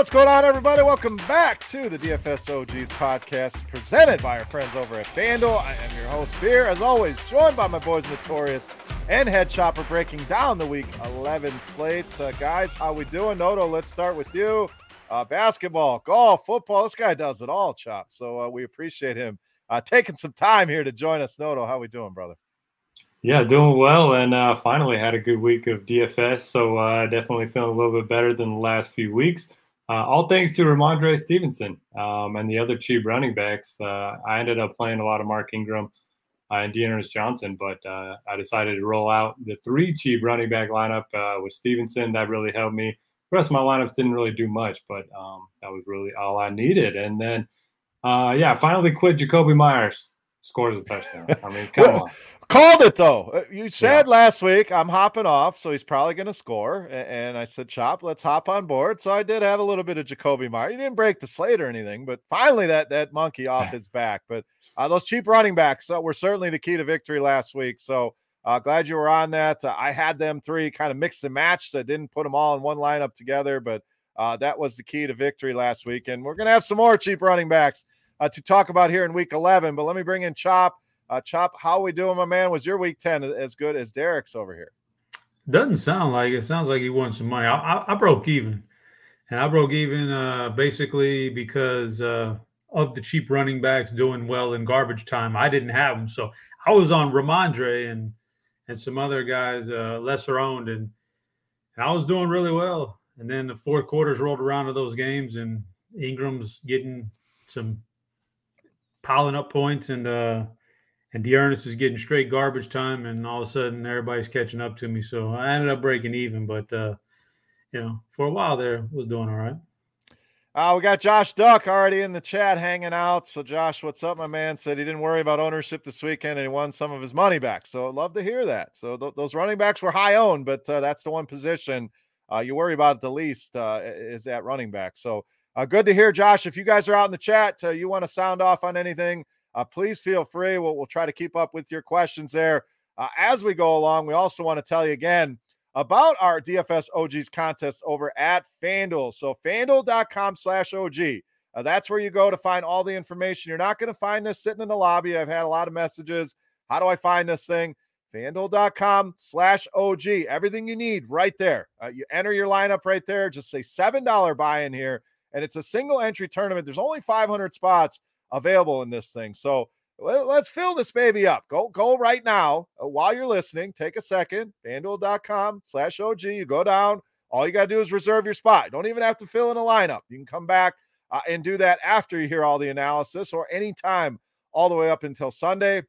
What's going on, everybody? Welcome back to the DFS OGs podcast presented by our friends over at FanDuel. I am your host, Beer, as always, joined by my boys Notorious and Head Chopper breaking down the week 11 slate. Uh, guys, how we doing? Noto, let's start with you. Uh, basketball, golf, football, this guy does it all, Chop. So uh, we appreciate him uh, taking some time here to join us. Noto, how we doing, brother? Yeah, doing well, and uh, finally had a good week of DFS. So uh, definitely feeling a little bit better than the last few weeks. Uh, all thanks to Rhamondre Stevenson um, and the other cheap running backs. Uh, I ended up playing a lot of Mark Ingram uh, and D'Ernest Johnson, but uh, I decided to roll out the three cheap running back lineup uh, with Stevenson. That really helped me. The rest of my lineups didn't really do much, but um, that was really all I needed. And then, uh, yeah, finally quit Jakobi Meyers. Scores a touchdown. I mean, come on. Called it though. Uh, you said yeah. last week I'm hopping off, so he's probably going to score. And I said, "Chop, let's hop on board." So I did have a little bit of Jakobi Meyer. He didn't break the slate or anything, but finally that that monkey off his back. But uh, those cheap running backs uh, were certainly the key to victory last week. So uh, glad you were on that. Uh, I had them three kind of mixed and matched. I didn't put them all in one lineup together, but uh, that was the key to victory last week. And we're going to have some more cheap running backs to talk about here in Week 11. But let me bring in Chop. Uh, Chop, how we doing, my man? Was your week 10 as good as Derek's over here? Doesn't sound like it. Sounds like he won some money. I, I, I broke even. And I broke even uh, basically because uh, of the cheap running backs doing well in garbage time. I didn't have them. So I was on Rhamondre and and some other guys uh, lesser owned. And, and I was doing really well. And then the fourth quarters rolled around to those games and Ingram's getting some piling up points and uh and D'Ernest is getting straight garbage time, and all of a sudden everybody's catching up to me. So I ended up breaking even, but uh, you know, for a while there, was doing all right. Uh, we got Josh Duck already in the chat hanging out. So, Josh, what's up, my man? Said he didn't worry about ownership this weekend and he won some of his money back. So, I'd love to hear that. So, th- those running backs were high owned, but uh, that's the one position uh, you worry about the least uh, is at running back. So, uh, good to hear, Josh. If you guys are out in the chat, uh, you want to sound off on anything, uh, please feel free. We'll, we'll try to keep up with your questions there uh, as we go along. We also want to tell you again about our DFS OGs contest over at FanDuel. So fanduel.com slash OG. Uh, that's where you go to find all the information. You're not going to find this sitting in the lobby. I've had a lot of messages. How do I find this thing? FanDuel.com slash OG. Everything you need right there. Uh, you enter your lineup right there. Just say $7 buy in here. And it's a single entry tournament. There's only 500 spots available in this thing. So let's fill this baby up. Go go right now uh, while you're listening. Take a second. FanDuel.com slash OG. You go down. All you got to do is reserve your spot. You don't even have to fill in a lineup. You can come back uh, and do that after you hear all the analysis or anytime all the way up until Sunday.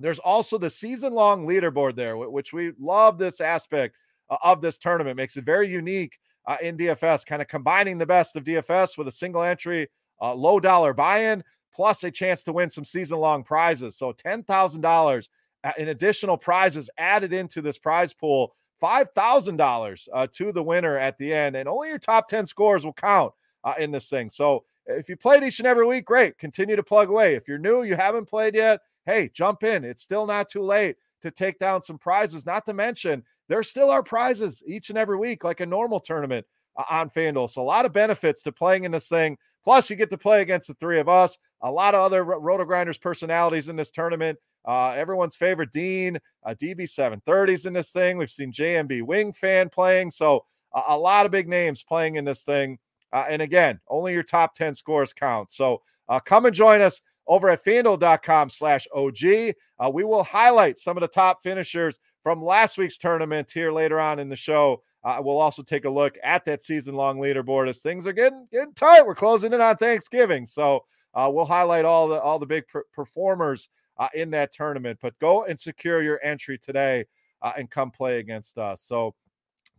There's also the season long leaderboard there, which we love this aspect uh, of this tournament. Makes it very unique uh, in DFS, kind of combining the best of DFS with a single entry, uh, low dollar buy in, plus a chance to win some season long prizes. So $10,000 uh, in additional prizes added into this prize pool. $5,000 uh, to the winner at the end, and only your top 10 scores will count uh, in this thing. So if you played each and every week, great. Continue to plug away. If you're new, you haven't played yet, hey, jump in. It's still not too late to take down some prizes. Not to mention, there still are prizes each and every week, like a normal tournament uh, on FanDuel. So a lot of benefits to playing in this thing. Plus, you get to play against the three of us. A lot of other Roto Grinders personalities in this tournament. Uh, everyone's favorite Dean, uh, DB730s in this thing. We've seen JMB Wing fan playing. So a lot of big names playing in this thing. Uh, and again, only your top 10 scores count. So uh, come and join us over at fanduel.com slash OG. Uh, we will highlight some of the top finishers from last week's tournament here later on in the show. Uh, we'll also take a look at that season long leaderboard as things are getting, getting tight. We're closing in on Thanksgiving. So uh, we'll highlight all the all the big per- performers uh, in that tournament. But go and secure your entry today uh, and come play against us. So,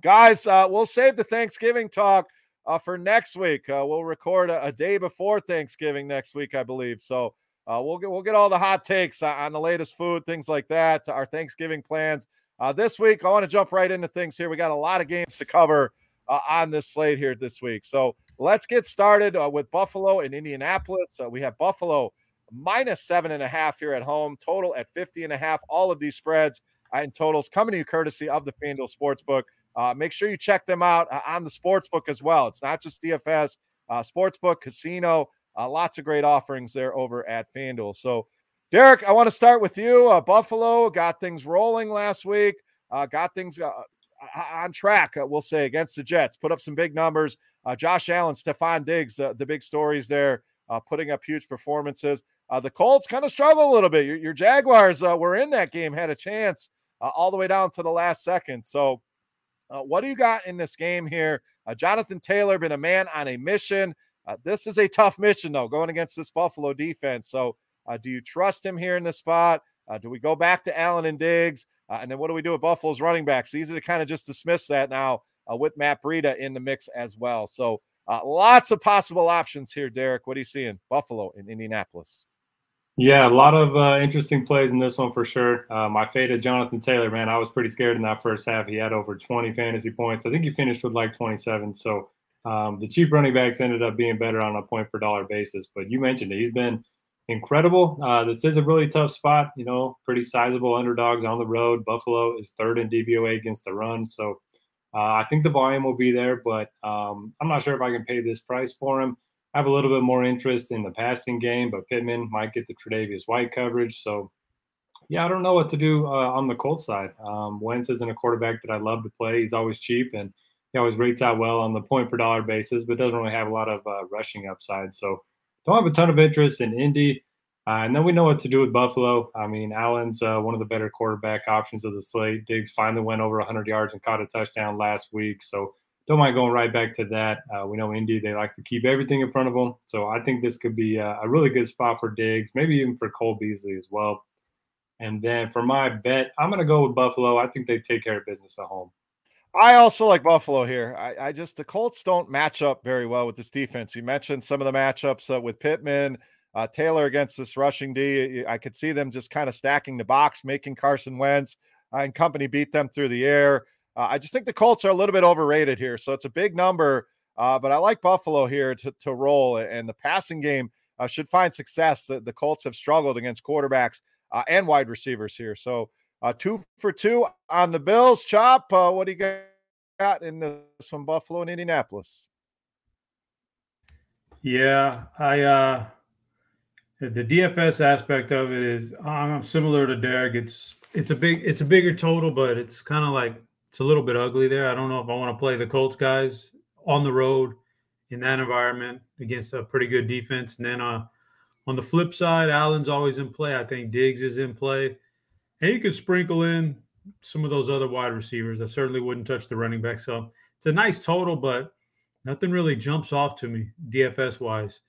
guys, we'll save the Thanksgiving talk uh, for next week. Uh, we'll record a, a, day before Thanksgiving next week, I believe. So uh, we'll get we'll get all the hot takes on the latest food, things like that, our Thanksgiving plans. Uh, this week, I want to jump right into things here. We got a lot of games to cover uh, on this slate here this week. So let's get started uh, with Buffalo and Indianapolis. we have Buffalo minus seven and a half here at home, total at 50 and a half. All of these spreads and totals coming to you courtesy of the FanDuel Sportsbook. Uh, make sure you check them out uh, on the sportsbook as well. It's not just DFS, uh, sportsbook, casino, uh, lots of great offerings there over at FanDuel. So, Derek, I want to start with you. Uh, Buffalo got things rolling last week, uh, got things on track, we'll say, against the Jets. Put up some big numbers. Josh Allen, Stefon Diggs, the big stories there, putting up huge performances. the Colts kind of struggle a little bit. Your, your Jaguars were in that game, had a chance all the way down to the last second. So, uh, what do you got in this game here? Uh, Jonathan Taylor been a man on a mission. Uh, this is a tough mission though, going against this Buffalo defense. So, uh, do you trust him here in the spot? Uh, do we go back to Allen and Diggs? Uh, and then what do we do with Buffalo's running backs? Easy to kind of just dismiss that now with Matt Breida in the mix as well. So, lots of possible options here, Derek. What are you seeing? Buffalo in Indianapolis. Yeah, a lot of uh, interesting plays in this one for sure. Um, I faded Jonathan Taylor, man. I was pretty scared in that first half. He had over 20 fantasy points. I think he finished with like 27. So um, the cheap running backs ended up being better on a point per dollar basis. But you mentioned it. He's been incredible. Uh, this is a really tough spot. You know, pretty sizable underdogs on the road. Buffalo is third in DVOA against the run. So uh, I think the volume will be there, but um, I'm not sure if I can pay this price for him. I have a little bit more interest in the passing game, but Pittman might get the Tre'Davious White coverage. So, yeah, I don't know what to do uh, on the Colts side. Um, Wentz isn't a quarterback that I love to play. He's always cheap and he always rates out well on the point per dollar basis, but doesn't really have a lot of uh, rushing upside. So, don't have a ton of interest in Indy. Uh, and then we know what to do with Buffalo. I mean, Allen's uh, one of the better quarterback options of the slate. Diggs finally went over 100 yards and caught a touchdown last week. So don't mind going right back to that. Uh, we know Indy, they like to keep everything in front of them. So I think this could be a, a really good spot for Diggs, maybe even for Cole Beasley as well. And then for my bet, I'm going to go with Buffalo. I think they take care of business at home. I also like Buffalo here. I, I, just, the Colts don't match up very well with this defense. You mentioned some of the matchups uh, with Pittman, uh, Taylor against this rushing D. I could see them just kind of stacking the box, making Carson Wentz uh, and company beat them through the air. Uh, I just think the Colts are a little bit overrated here. So it's a big number, uh, but I like Buffalo here to, to roll. And the passing game uh, should find success. The, the Colts have struggled against quarterbacks and wide receivers here. So uh, two for two on the Bills. Chop, uh, what do you got in this one, Buffalo and Indianapolis? Yeah, I uh the DFS aspect of it is I'm similar to Derek. It's it's a big it's a bigger total, but it's kind of like it's a little bit ugly there. I don't know if I want to play the Colts guys on the road in that environment against a pretty good defense. And then uh, on the flip side, Allen's always in play. I think Diggs is in play. And you could sprinkle in some of those other wide receivers. I certainly wouldn't touch the running back. So it's a nice total, but nothing really jumps off to me DFS wise.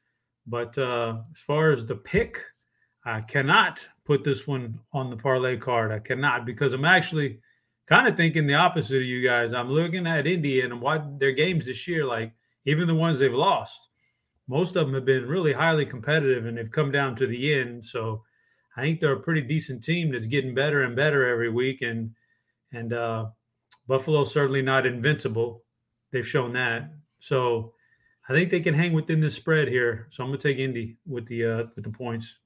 But uh, as far as the pick, I cannot put this one on the parlay card. I cannot because I'm actually kind of thinking the opposite of you guys. I'm looking at Indy and what their games this year, like even the ones they've lost, most of them have been really highly competitive and they've come down to the end. So I think they're a pretty decent team that's getting better and better every week. And and uh, Buffalo's certainly not invincible. They've shown that. So I think they can hang within this spread here. So I'm going to take Indy with the uh, with the points.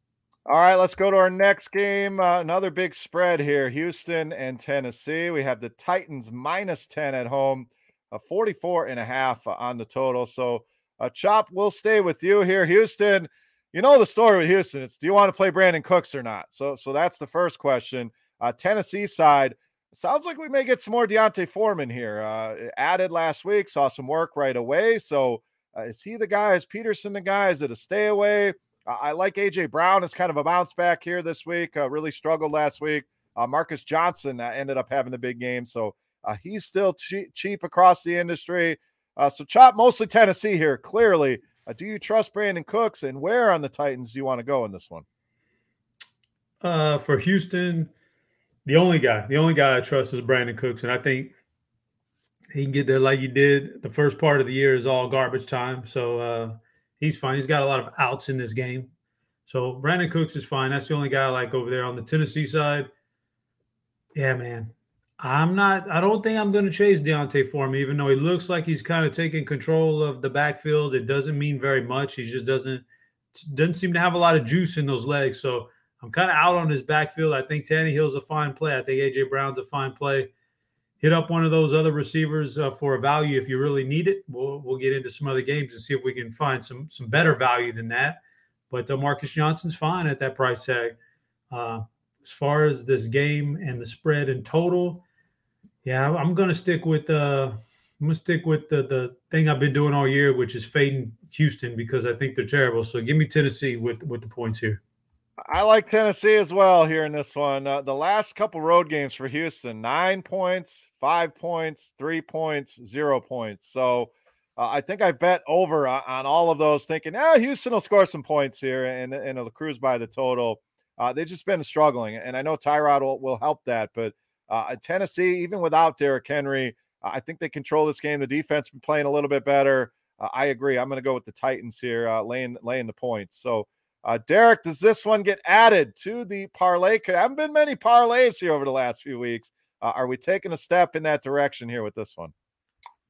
All right, let's go to our next game. Uh, another big spread here Houston and Tennessee. We have the Titans minus 10 at home, a 44 and a half on the total. So, uh, Chop, we'll stay with you here. Houston, you know the story with Houston. It's do you want to play Brandin Cooks or not? So, so that's the first question. Uh, Tennessee side, sounds like we may get some more D'Onta Foreman here. Uh, added last week, saw some work right away. So, uh, is he the guy? Is Peterson the guy? Is it a stay away? I like AJ Brown as kind of a bounce back here this week. Uh, really struggled last week. Uh, Marcus Johnson uh, ended up having the big game, so he's still che- cheap across the industry. So chop mostly Tennessee here. Clearly, Uh, do you trust Brandin Cooks, and where on the Titans do you want to go in this one? Uh, for Houston, the only guy, the only guy I trust is Brandin Cooks, and I think he can get there like he did. The first part of the year is all garbage time, so uh, He's fine. He's got a lot of outs in this game. So Brandin Cooks is fine. That's the only guy I like over there on the Tennessee side. Yeah, man. I'm not, I don't think I'm going to chase D'Onta Foreman, even though he looks like he's kind of taking control of the backfield. It doesn't mean very much. He just doesn't doesn't seem to have a lot of juice in those legs. So I'm kind of out on his backfield. I think Tannehill's a fine play. I think AJ Brown's a fine play hit up one of those other receivers uh, for a value if you really need it. We'll we'll get into some other games and see if we can find some some better value than that. But uh, Marcus Johnson's fine at that price tag. Uh, as far as this game and the spread in total, yeah, I'm going to stick with uh, I'm to stick with the the thing I've been doing all year, which is fading Houston because I think they're terrible. So give me Tennessee with with the points here. I like Tennessee as well here in this one. Uh, the last couple road games for Houston nine points, five points, three points, zero points. So uh, I think I bet over on, on, all of those, thinking, ah, Houston will score some points here and, and it'll cruise by the total. Uh, they've just been struggling. And I know Tyrod will, will help that. But uh, Tennessee, even without Derrick Henry, I think they control this game. The defense been playing a little bit better. Uh, I agree. I'm going to go with the Titans here, uh, laying laying the points. So uh, Derek, does this one get added to the parlay? There haven't been many parlays here over the last few weeks. Uh, are we taking a step in that direction here with this one?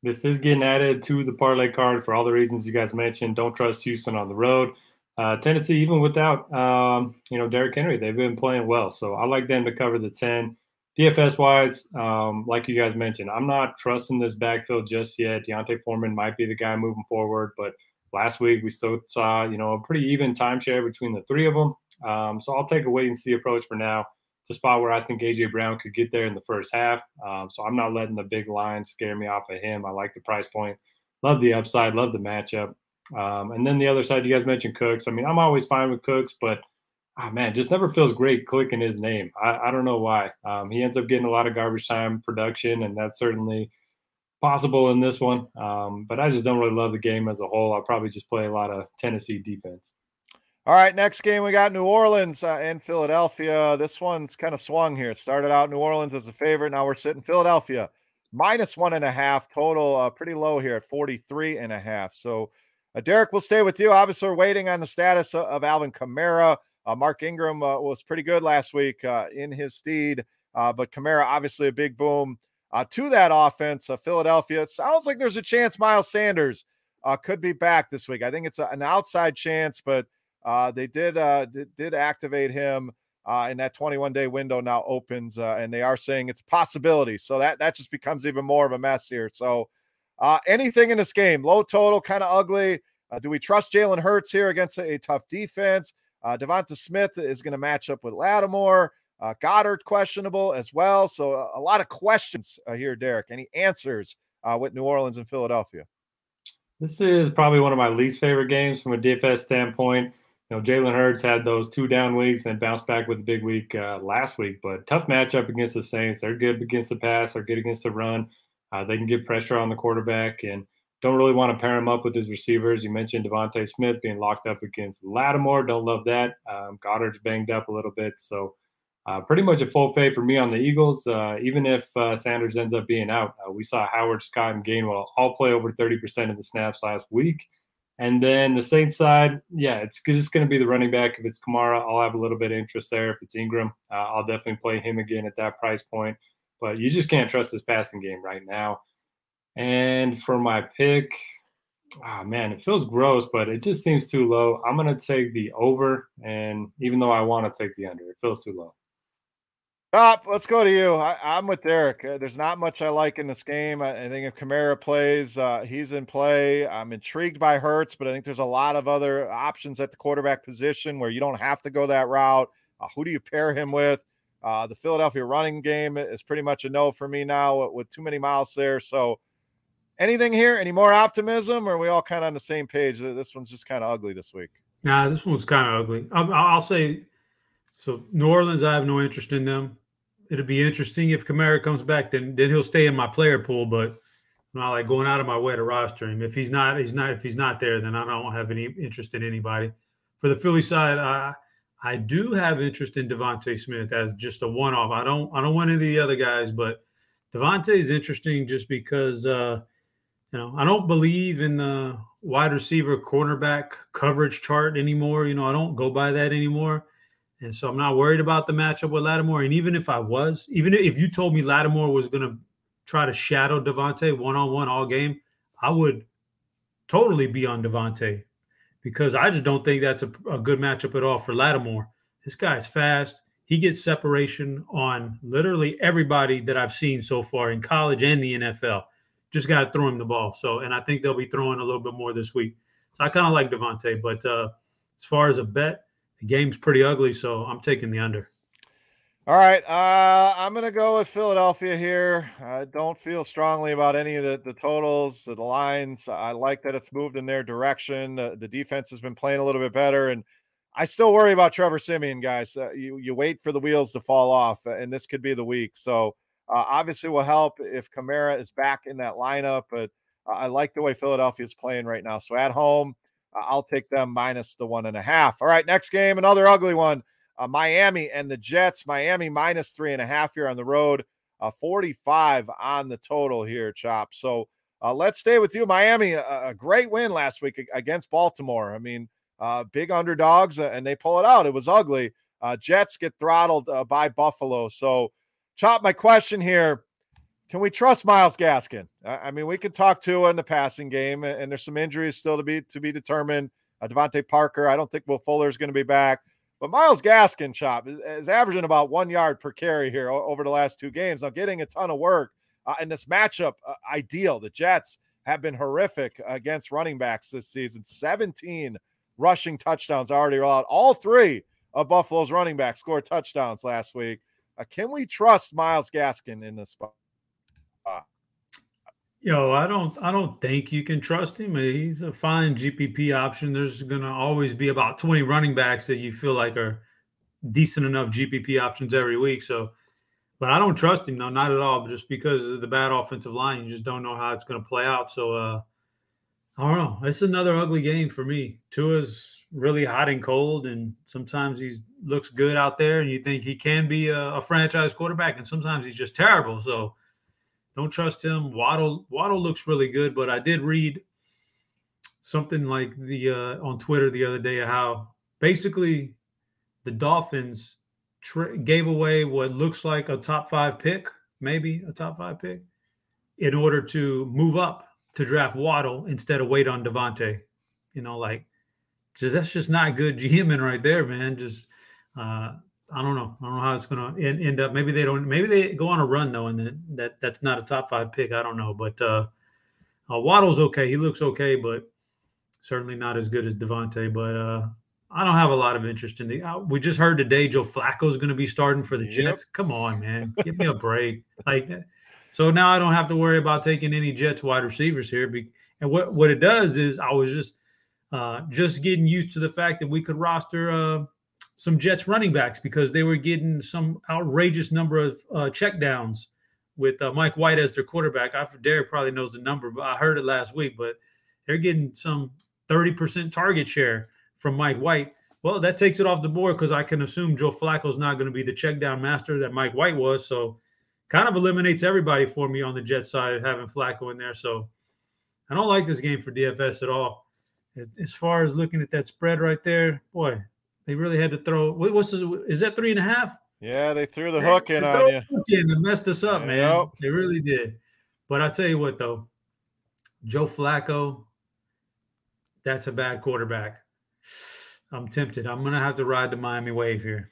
This is getting added to the parlay card for all the reasons you guys mentioned. Don't trust Houston on the road. Uh, Tennessee, even without um, you know Derrick Henry, they've been playing well. So I like them to cover the ten. DFS wise, um, like you guys mentioned, I'm not trusting this backfield just yet. D'Onta Foreman might be the guy moving forward, but last week we still saw you know a pretty even timeshare between the three of them. Um, so I'll take a wait and see approach for now. It's a spot where I think AJ Brown could get there in the first half. Um, so I'm not letting the big line scare me off of him. I like the price point, love the upside, love the matchup. Um, and then the other side, you guys mentioned Cooks. I mean, I'm always fine with Cooks, but oh man, just never feels great clicking his name. I, I don't know why. Um, he ends up getting a lot of garbage time production, and that's certainly possible in this one. Um, but I just don't really love the game as a whole. I'll probably just play a lot of Tennessee defense. All right, next game we got New Orleans uh, and Philadelphia. This one's kind of swung here. It started out New Orleans as a favorite. Now we're sitting Philadelphia minus one and a half total, uh, pretty low here at 43 and a half. So, uh, Derek, we'll stay with you. Obviously, we're waiting on the status of, of Alvin Kamara. Uh, Mark Ingram uh, was pretty good last week uh, in his steed, but Kamara obviously a big boom uh, to that offense. Uh, Philadelphia. It sounds like there's a chance Miles Sanders uh, could be back this week. I think it's a, an outside chance, but uh, they did, uh, did, activate him. Uh, and that 21 day window now opens, and they are saying it's a possibility. So that that just becomes even more of a mess here. So anything in this game, low total, kind of ugly. do we trust Jalen Hurts here against a, a tough defense? Uh, Devonta Smith is going to match up with Lattimore. Uh, Goedert questionable as well. So a, a lot of questions uh, here, Derek. Any answers uh, with New Orleans and Philadelphia? This is probably one of my least favorite games from a DFS standpoint. You know, Jalen Hurts had those two down weeks and bounced back with a big week uh, last week, but tough matchup against the Saints. They're good against the pass, they're good against the run. Uh, they can get pressure on the quarterback and don't really want to pair him up with his receivers. You mentioned Devonta Smith being locked up against Lattimore. Don't love that. Um, Goedert's banged up a little bit, so uh, pretty much a full fade for me on the Eagles. Uh, even if uh, Sanders ends up being out, uh, we saw Howard, Scott, and Gainwell all play over 30% of the snaps last week. And then the Saints side, yeah, it's just going to be the running back. If it's Kamara, I'll have a little bit of interest there. If it's Ingram, uh, I'll definitely play him again at that price point. But you just can't trust this passing game right now. And for my pick, oh man, it feels gross, but it just seems too low. I'm going to take the over. And even though I want to take the under, it feels too low. Chop, let's go to you. I, am with Derek. Uh, there's not much I like in this game. I, I think if Kamara plays, uh, he's in play. I'm intrigued by Hurts, but I think there's a lot of other options at the quarterback position where you don't have to go that route. Uh, who do you pair him with? Uh, the Philadelphia running game is pretty much a no for me now with too many miles there. So, anything here? Any more optimism? Or are we all kind of on the same page? This one's just kind of ugly this week. Nah, this one's kind of ugly. I'll, I'll say so. New Orleans, I have no interest in them it'll be interesting if Kamara comes back. Then then he'll stay in my player pool, but I'm not like going out of my way to roster him. If he's not, he's not. If he's not there, then I don't have any interest in anybody. For the Philly side, I I do have interest in DeVonta Smith as just a one off. I don't I don't want any of the other guys, but DeVonta is interesting just because uh, you know I don't believe in the wide receiver cornerback coverage chart anymore. You know I don't go by that anymore. And so I'm not worried about the matchup with Lattimore. And even if I was, even if you told me Lattimore was going to try to shadow DeVonta one on one all game, I would totally be on DeVonta because I just don't think that's a, a good matchup at all for Lattimore. This guy's fast. He gets separation on literally everybody that I've seen so far in college and the NFL. Just got to throw him the ball. So, and I think they'll be throwing a little bit more this week. So I kind of like DeVonta, but uh, as far as a bet, the game's pretty ugly, so I'm taking the under. All right, uh, I'm going to go with Philadelphia here. I don't feel strongly about any of the, the totals, the lines. I like that it's moved in their direction. Uh, the defense has been playing a little bit better, and I still worry about Trevor Siemian, guys. Uh, you you wait for the wheels to fall off, and this could be the week. So uh, obviously, will help if Kamara is back in that lineup. But I like the way Philadelphia is playing right now. So at home, I'll take them minus the one and a half. All right, next game, another ugly one. Uh, Miami and the Jets. Miami minus three and a half here on the road. Uh, 45 on the total here, Chop. So uh, let's stay with you. Miami, a, a, great win last week against Baltimore. I mean, uh, big underdogs, uh, and they pull it out. It was ugly. Uh, Jets get throttled by Buffalo. So, Chop, my question here can we trust Myles Gaskin? I mean, we can talk to in the passing game, and there's some injuries still to be to be determined. Uh, DeVante Parker, I don't think Will Fuller is going to be back, but Myles Gaskin, chop is, is, averaging about one yard per carry here over the last two games. Now, getting a ton of work uh, in this matchup, uh, ideal. The Jets have been horrific against running backs this season. 17 rushing touchdowns already allowed. All three of Buffalo's running backs scored touchdowns last week. Uh, can we trust Myles Gaskin in this spot? Yo, I don't I don't think you can trust him. He's a fine GPP option. There's gonna always be about 20 running backs that you feel like are decent enough GPP options every week. So but I don't trust him, though, not at all, But just because of the bad offensive line. You just don't know how it's gonna play out. So uh I don't know. It's another ugly game for me. Tua's really hot and cold, and sometimes he looks good out there, and you think he can be a, a franchise quarterback, and sometimes he's just terrible. So don't trust him. Waddle Waddle looks really good, but I did read something like the uh, on Twitter the other day how basically the Dolphins gave away what looks like a top five pick, maybe a top five pick, in order to move up to draft Waddle instead of wait on DeVonta. You know, like just that's just not good GMing right there, man. Just uh, I don't know. I don't know how it's going to end, up. Maybe they don't. Maybe they go on a run though, and that, that that's not a top five pick. I don't know, but uh, uh, Waddle's okay. He looks okay, but certainly not as good as DeVonta. But uh, I don't have a lot of interest in the. Uh, we just heard today Joe Flacco is going to be starting for the Jets. Come on, man, give me a break. Like, so now I don't have to worry about taking any Jets wide receivers here. And what what it does is I was just uh, just getting used to the fact that we could roster. Uh, some Jets running backs because they were getting some outrageous number of uh, checkdowns with uh, Mike White as their quarterback. I Derek probably knows the number, but I heard it last week. But they're getting some 30% target share from Mike White Well, that takes it off the board because I can assume Joe Flacco's not going to be the check down master that Mike White was. So kind of eliminates everybody for me on the Jet side having Flacco in there. So I don't like this game for DFS at all. As far as looking at that spread right there, boy, they really had to throw. What's this, is that three and a half? Yeah, they threw the hook in on you. In and messed us up, man. Yep. They really did. But I tell you what, though, Joe Flacco, that's a bad quarterback. I'm tempted. I'm gonna have to ride the Miami wave here.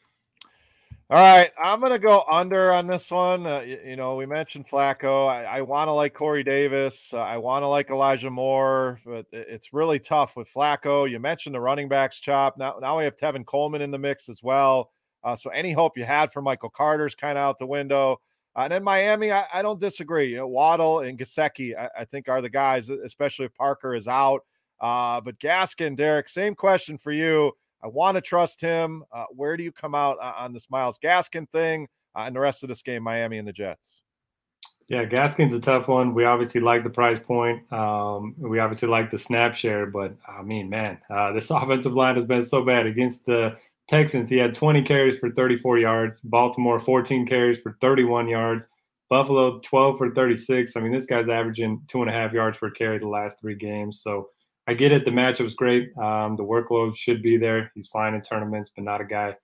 All right, I'm gonna go under on this one. Uh, you, you, know, we mentioned Flacco. I, I want to like Corey Davis. Uh, I want to like Elijah Moore, but it's really tough with Flacco. You mentioned the running backs chop. Now, now we have Tevin Coleman in the mix as well. Uh, so any hope you had for Michael Carter's kind of out the window. Uh, and then Miami, I, I, don't disagree. You know, Waddle and Gesicki, I, I, think, are the guys, especially if Parker is out. Uh, but Gaskin, Derek, same question for you. I want to trust him. Uh, where do you come out on this Myles Gaskin thing uh, and the rest of this game, Miami and the Jets? Yeah, Gaskin's a tough one. We obviously like the price point. Um, we obviously like the snap share, but I mean, man, uh, this offensive line has been so bad against the Texans. He had 20 carries for 34 yards. Baltimore 14 carries for 31 yards. Buffalo 12 for 36. I mean, this guy's averaging two and a half yards per carry the last three games. So I get it. The matchup's great. Um, the workload should be there. He's fine in tournaments, but not a guy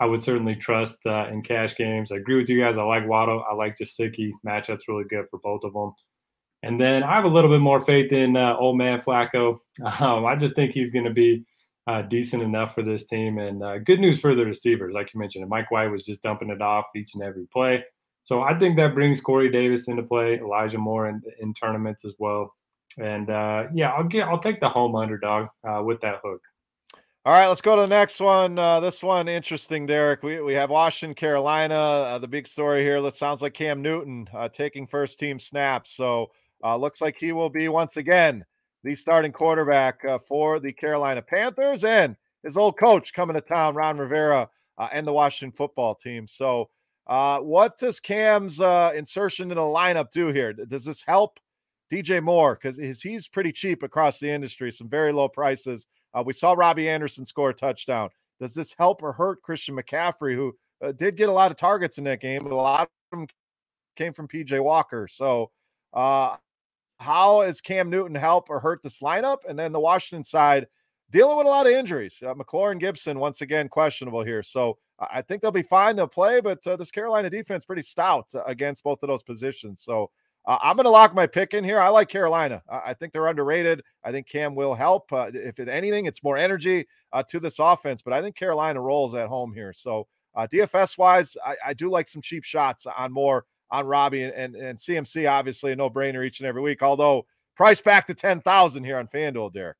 I would certainly trust uh, in cash games. I agree with you guys. I like Waddle. I like Gesicki. Matchup's really good for both of them. And then I have a little bit more faith in uh, old man Flacco. Um, I just think he's going to be uh, decent enough for this team. And uh, good news for the receivers, like you mentioned. Mike White was just dumping it off each and every play. So I think that brings Corey Davis into play, Elijah Moore in, in tournaments as well. And uh, yeah, I'll get I'll take the home underdog uh, with that hook. All right, let's go to the next one. Uh, this one interesting, Derek. We we have Washington, Carolina. Uh, the big story here. That sounds like Cam Newton uh, taking first team snaps. So uh, looks like he will be once again the starting quarterback for the Carolina Panthers and his old coach coming to town, Ron Rivera, and the Washington football team. So, what does Cam's insertion in the lineup do here? Does this help DJ Moore? Because he's pretty cheap across the industry, some very low prices. Uh, we saw Robbie Anderson score a touchdown. Does this help or hurt Christian McCaffrey, who uh, did get a lot of targets in that game, but a lot of them came from PJ Walker? So, uh, how is Cam Newton help or hurt this lineup? And then the Washington side dealing with a lot of injuries. Uh, McLaurin Gibson, once again, questionable here. So I think they'll be fine. They'll play, but uh, this Carolina defense pretty stout uh, against both of those positions. So uh, I'm going to lock my pick in here. I like Carolina. I think they're underrated. I think Cam will help. Uh, if it, anything, it's more energy uh, to this offense, but I think Carolina rolls at home here. So DFS wise, I, I do like some cheap shots on more on Robbie and, and, and CMC, obviously a no brainer each and every week. Although price back to 10,000 here on FanDuel, Derek.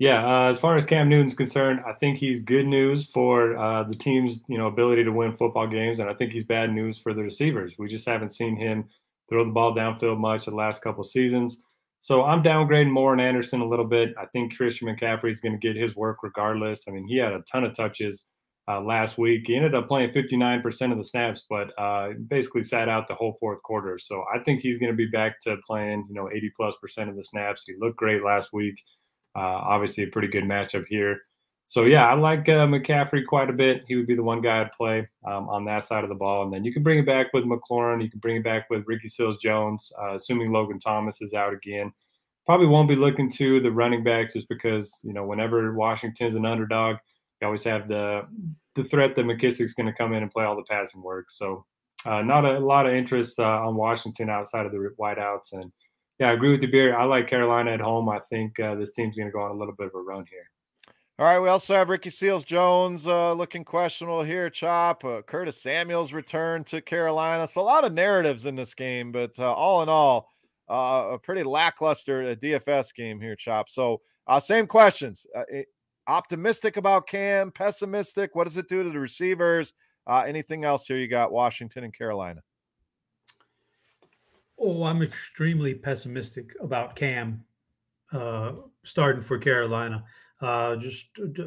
Yeah, uh, as far as Cam Newton's concerned, I think he's good news for uh, the team's you know ability to win football games, and I think he's bad news for the receivers. We just haven't seen him throw the ball downfield much the last couple seasons. So I'm downgrading Moore and Anderson a little bit. I think Christian McCaffrey is going to get his work regardless. I mean, he had a ton of touches uh, last week. He ended up playing 59% of the snaps, but uh, basically sat out the whole fourth quarter. So I think he's going to be back to playing, you know, 80 plus percent of the snaps. He looked great last week. Uh, obviously, a pretty good matchup here. So yeah, I like uh, McCaffrey quite a bit. He would be the one guy I'd play um, on that side of the ball, and then you can bring it back with McLaurin. You can bring it back with Ricky Seals Jones, uh, assuming Logan Thomas is out again. Probably won't be looking to the running backs just because you know whenever Washington's an underdog, you always have the the threat that McKissic's going to come in and play all the passing work. So uh, not a, lot of interest uh, on Washington outside of the wideouts. And yeah, I agree with you, Beer. I like Carolina at home. I think uh, this team's going to go on a little bit of a run here. All right, we also have Ricky Seals Jones uh, looking questionable here. Chop uh, Curtis Samuel's return to Carolina. So a lot of narratives in this game, but uh, all in all, a pretty lackluster DFS game here, Chop. So same questions optimistic about Cam, pessimistic? What does it do to the receivers? Uh, anything else here you got Washington and Carolina? Oh, I'm extremely pessimistic about Cam uh, starting for Carolina. Uh, just uh,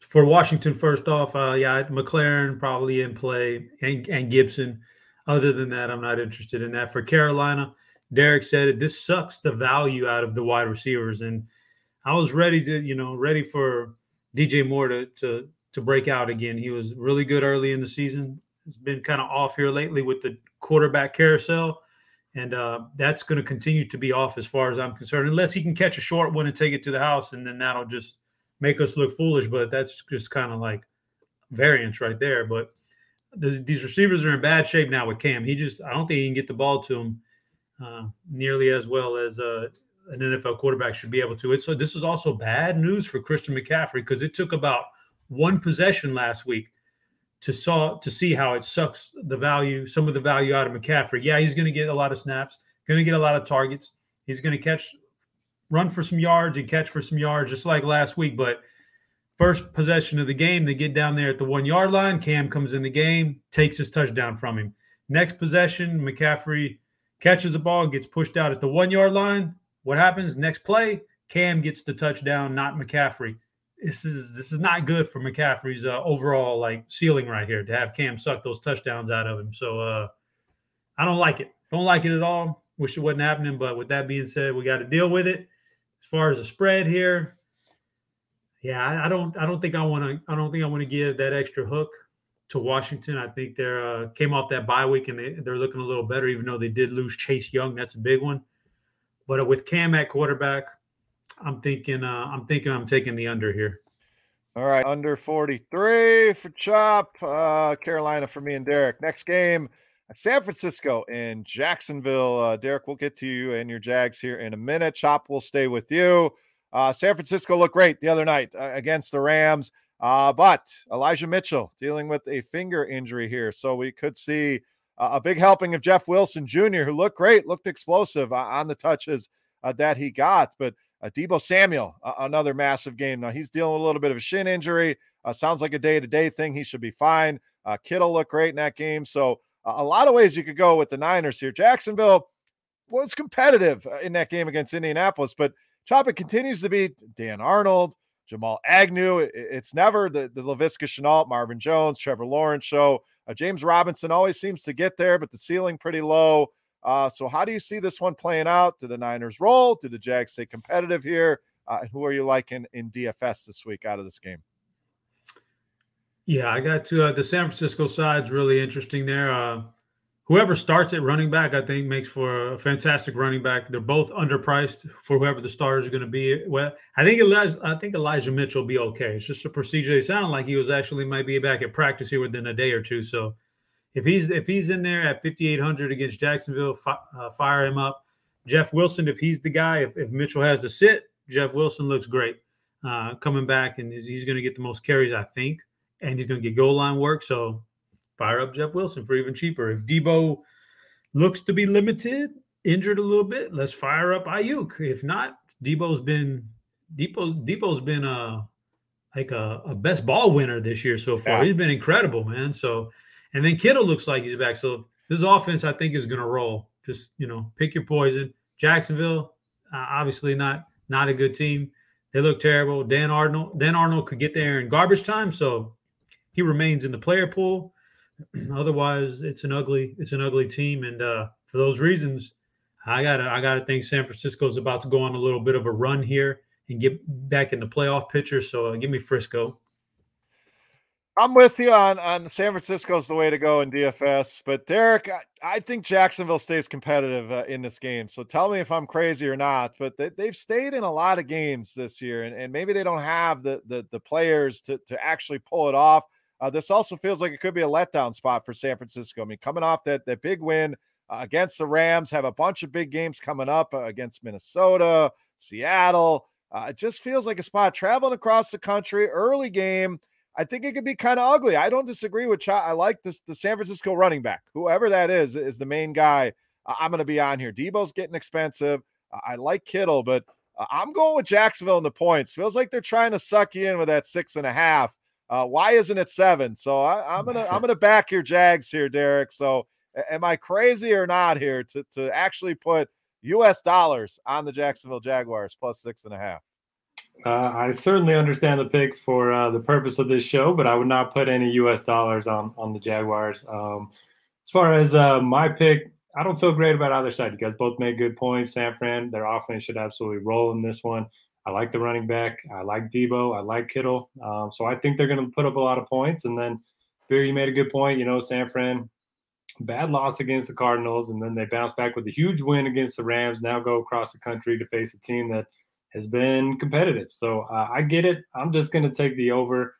for Washington, first off, uh, yeah, McLaurin probably in play and, and, Gibson. Other than that, I'm not interested in that. For Carolina, Derek said it. This sucks the value out of the wide receivers, and I was ready to, you know, ready for DJ Moore to to to break out again. He was really good early in the season. Has been kind of off here lately with the quarterback carousel, and uh, that's going to continue to be off as far as I'm concerned, unless he can catch a short one and take it to the house, and then that'll just make us look foolish. But that's just kind of like variance right there. But the, these receivers are in bad shape now with Cam. He just I don't think he can get the ball to him uh, nearly as well as uh, an NFL quarterback should be able to. It's so this is also bad news for Christian McCaffrey because it took about one possession last week to saw to see how it sucks the value, some of the value out of McCaffrey. Yeah, he's going to get a lot of snaps, going to get a lot of targets. He's going to catch, run for some yards and catch for some yards, just like last week. But first possession of the game, they get down there at the one yard line. Cam comes in the game, takes his touchdown from him. Next possession, McCaffrey catches the ball, gets pushed out at the one yard line. What happens? Next play, Cam gets the touchdown, not McCaffrey this is this is not good for McCaffrey's uh, overall like ceiling right here to have Cam suck those touchdowns out of him. So uh, I don't like it. Don't like it at all. Wish it wasn't happening. But with that being said, we got to deal with it. As far as the spread here, yeah, I, I don't I don't think I want to I don't think I want to give that extra hook to Washington. I think they're uh, came off that bye week and they they're looking a little better, even though they did lose Chase Young. That's a big one. But with Cam at quarterback, I'm thinking. Uh, I'm thinking. I'm taking the under here. All right, under 43 for Chop. Uh, Carolina for me and Derek. Next game, San Francisco and Jacksonville. Uh, Derek, we'll get to you and your Jags here in a minute. Chop will stay with you. Uh, San Francisco looked great the other night uh, against the Rams, uh, but Elijah Mitchell dealing with a finger injury here, so we could see a big helping of Jeff Wilson Jr., who looked great, looked explosive uh, on the touches that he got, but uh, Deebo Samuel, uh, another massive game. Now he's dealing with a little bit of a shin injury. Uh, sounds like a day to day thing. He should be fine. Uh, Kittle looked great in that game. So a lot of ways you could go with the Niners here. Jacksonville was competitive uh, in that game against Indianapolis, but Chop it continues to be Dan Arnold, Jamal Agnew. It, it's never the, the Laviska Shenault, Marvin Jones, Trevor Lawrence show. Uh, James Robinson always seems to get there, but the ceiling pretty low. Uh, so, how do you see this one playing out? Do the Niners roll? Do the Jags stay competitive here? Uh, who are you liking in DFS this week out of this game? Yeah, I got to uh, the San Francisco side's really interesting there. Uh, whoever starts at running back, I think, makes for a fantastic running back. They're both underpriced for whoever the starters are going to be. Well, I think Elijah, I think Elijah Mitchell will be okay. It's just a procedure. It sounded like he was actually might be back at practice here within a day or two. So if he's if he's in there at 5800 against Jacksonville, fi- uh, fire him up. Jeff Wilson, if he's the guy, if, if Mitchell has to sit, Jeff Wilson looks great uh, coming back, and he's, he's going to get the most carries, I think, and he's going to get goal line work. So fire up Jeff Wilson for even cheaper. If Deebo looks to be limited, injured a little bit, let's fire up Aiyuk. If not, Deebo's been Deebo Deebo's been a like a, a best ball winner this year so far. Yeah. He's been incredible, man. So and then Kittle looks like he's back. So this offense, I think, is going to roll. Just you know, pick your poison. Jacksonville, uh, obviously not not a good team. They look terrible. Dan Arnold, Dan Arnold could get there in garbage time, so he remains in the player pool. Otherwise, it's an ugly it's an ugly team, and uh, for those reasons, I gotta I gotta think San Francisco is about to go on a little bit of a run here and get back in the playoff picture. So uh, give me Frisco. I'm with you on on San Francisco's the way to go in DFS, but Derek, I, I think Jacksonville stays competitive uh, in this game. So tell me if I'm crazy or not. But they, have stayed in a lot of games this year, and, and maybe they don't have the the, the players to to actually pull it off. Uh, this also feels like it could be a letdown spot for San Francisco. I mean, coming off that that big win uh, against the Rams, have a bunch of big games coming up uh, against Minnesota, Seattle. Uh, it just feels like a spot traveling across the country, early game. I think it could be kind of ugly. I don't disagree with Ch- I like this the San Francisco running back, whoever that is, is the main guy. I'm going to be on here. Deebo's getting expensive. I like Kittle, but I'm going with Jacksonville in the points. Feels like they're trying to suck you in with that six and a half. Uh, why isn't it seven? So I, am gonna I'm gonna back your Jags here, Derek. So am I crazy or not here to to actually put U.S. dollars on the Jacksonville Jaguars plus six and a half? Uh, I certainly understand the pick for uh, the purpose of this show, but I would not put any U.S. dollars on on the Jaguars. Um, as far as uh, my pick, I don't feel great about either side. You guys both made good points. San Fran, their offense should absolutely roll in this one. I like the running back. I like Deebo. I like Kittle. Um, so I think they're going to put up a lot of points. And then, Beer, you made a good point. You know, San Fran, bad loss against the Cardinals, and then they bounce back with a huge win against the Rams. Now go across the country to face a team that has been competitive. So uh, I get it. I'm just going to take the over.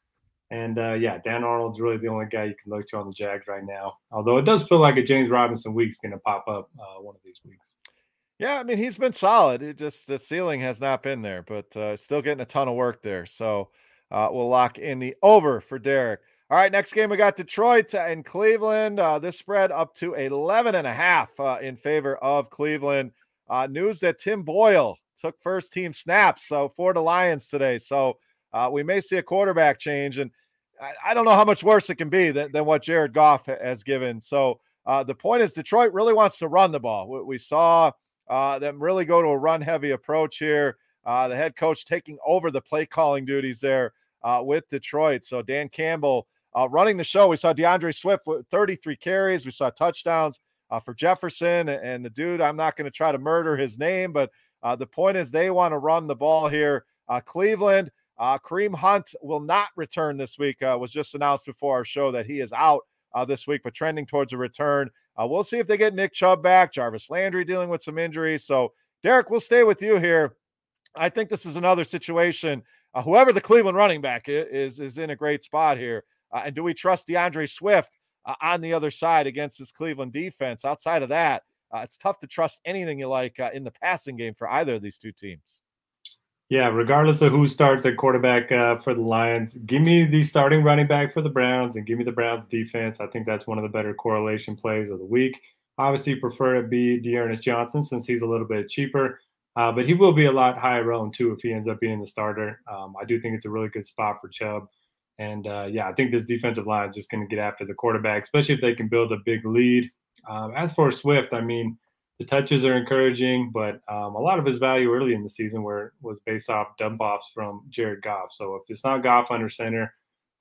And uh, yeah, Dan Arnold's really the only guy you can look to on the Jags right now. Although it does feel like a James Robinson week's going to pop up uh, one of these weeks. Yeah, I mean he's been solid. It just the ceiling has not been there, but uh, still getting a ton of work there. So uh, we'll lock in the over for Derek. All right, next game we got Detroit and Cleveland. Uh, this spread up to 11 and a half uh, in favor of Cleveland. News that Tim Boyle took first team snaps so for the Lions today. So uh, we may see a quarterback change, and I, I, don't know how much worse it can be than, than what Jared Goff has given. So the point is, Detroit really wants to run the ball. we, we saw uh, them really go to a run heavy approach here. Uh, the head coach taking over the play calling duties there uh, with Detroit. So Dan Campbell uh, running the show. We saw D'Andre Swift with 33 carries. We saw touchdowns uh, for Jefferson and the dude. I'm not going to try to murder his name, but uh, the point is they want to run the ball here. Cleveland. Kareem Hunt will not return this week. was just announced before our show that he is out this week, but trending towards a return. Uh, we'll see if they get Nick Chubb back. Jarvis Landry dealing with some injuries. So, Derek, we'll stay with you here. I think this is another situation. Uh, whoever the Cleveland running back is, is in a great spot here. Uh, and do we trust D'Andre Swift uh, on the other side against this Cleveland defense? Outside of that, uh, it's tough to trust anything you like uh, in the passing game for either of these two teams. Yeah, regardless of who starts at quarterback uh, for the Lions, give me the starting running back for the Browns and give me the Browns defense. I think that's one of the better correlation plays of the week. Obviously, prefer to be D'Ernest Johnson since he's a little bit cheaper, uh, but he will be a lot higher owned too if he ends up being the starter. Um, I do think it's a really good spot for Chubb. And uh, yeah, I think this defensive line is just going to get after the quarterback, especially if they can build a big lead. Um, as for Swift, I mean, the touches are encouraging, but um, a lot of his value early in the season was based off dump offs from Jared Goff. So if it's not Goff under center,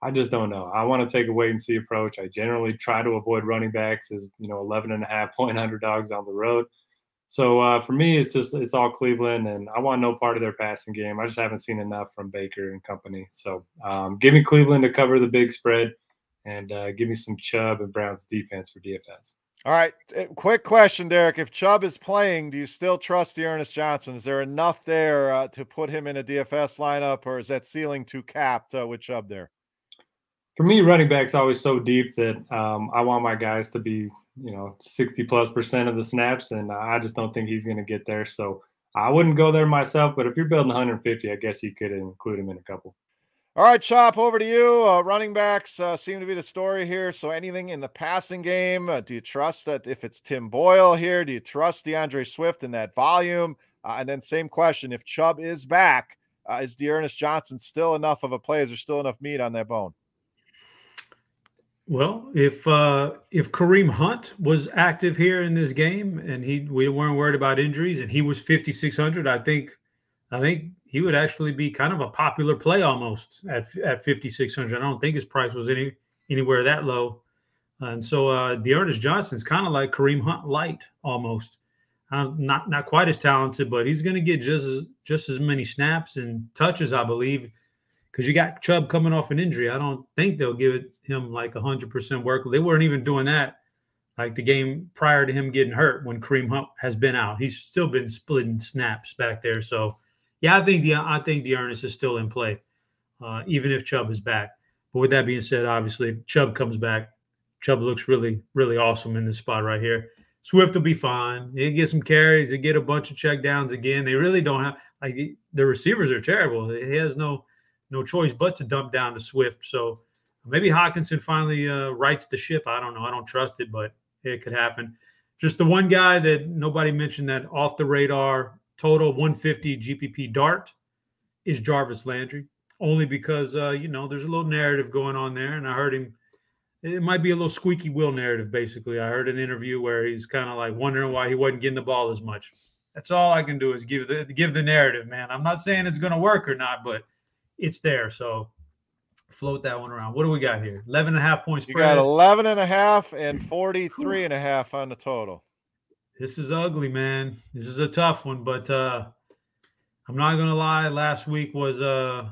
I just don't know. I want to take a wait and see approach. I generally try to avoid running backs as you know 11 and a half point underdogs on the road. So uh, for me, it's just it's all Cleveland, and I want no part of their passing game. I just haven't seen enough from Baker and company. So um, give me Cleveland to cover the big spread, and uh, give me some Chubb and Browns defense for DFS. All right. Eh, quick question, Derek. If Chubb is playing, do you still trust D'Ernest Johnson? Is there enough there uh, to put him in a DFS lineup, or is that ceiling too capped uh, with Chubb there? For me, running back's always so deep that um, I want my guys to be, you know, 60 plus percent of the snaps, and I just don't think he's going to get there. So I wouldn't go there myself, but if you're building 150, I guess you could include him in a couple. All right, Chop, over to you. Uh, running backs uh, seem to be the story here. So, anything in the passing game, uh, do you trust that if it's Tim Boyle here, do you trust D'Andre Swift in that volume? Uh, and then, same question if Chubb is back, uh, is D'Ernest Johnson still enough of a play? Is there still enough meat on that bone? Well, if uh, if Kareem Hunt was active here in this game and he we weren't worried about injuries and he was 5600, I think I think he would actually be kind of a popular play almost at at 5600. I don't think his price was any anywhere that low. And so uh D'Ernest Johnson's kind of like Kareem Hunt light almost. Uh, not not quite as talented, but he's going to get just as just as many snaps and touches, I believe, because you got Chubb coming off an injury. I don't think they'll give him like hundred percent work. They weren't even doing that like the game prior to him getting hurt when Kareem Hunt has been out. He's still been splitting snaps back there. So yeah, I think the I think D'Ernest is still in play, uh, even if Chubb is back. But with that being said, obviously Chubb comes back. Chubb looks really really awesome in this spot right here. Swift will be fine. He get some carries. He get a bunch of check downs again. They really don't have like the receivers are terrible. He has no no choice but to dump down to Swift. So maybe Hockenson finally uh, rights the ship. I don't know. I don't trust it, but it could happen. Just the one guy that nobody mentioned that off the radar total 150 GPP dart is Jarvis Landry, only because uh, you know there's a little narrative going on there, and I heard him. It might be a little squeaky wheel narrative, basically. I heard an interview where he's kind of like wondering why he wasn't getting the ball as much. That's all I can do is give the give the narrative, man. I'm not saying it's going to work or not, but it's there. So float that one around. What do we got here? 11 and a half points. You got 11 and a half and 43 and a half on the total this is ugly, man. This is a tough one, but uh I'm not gonna lie. Last week was uh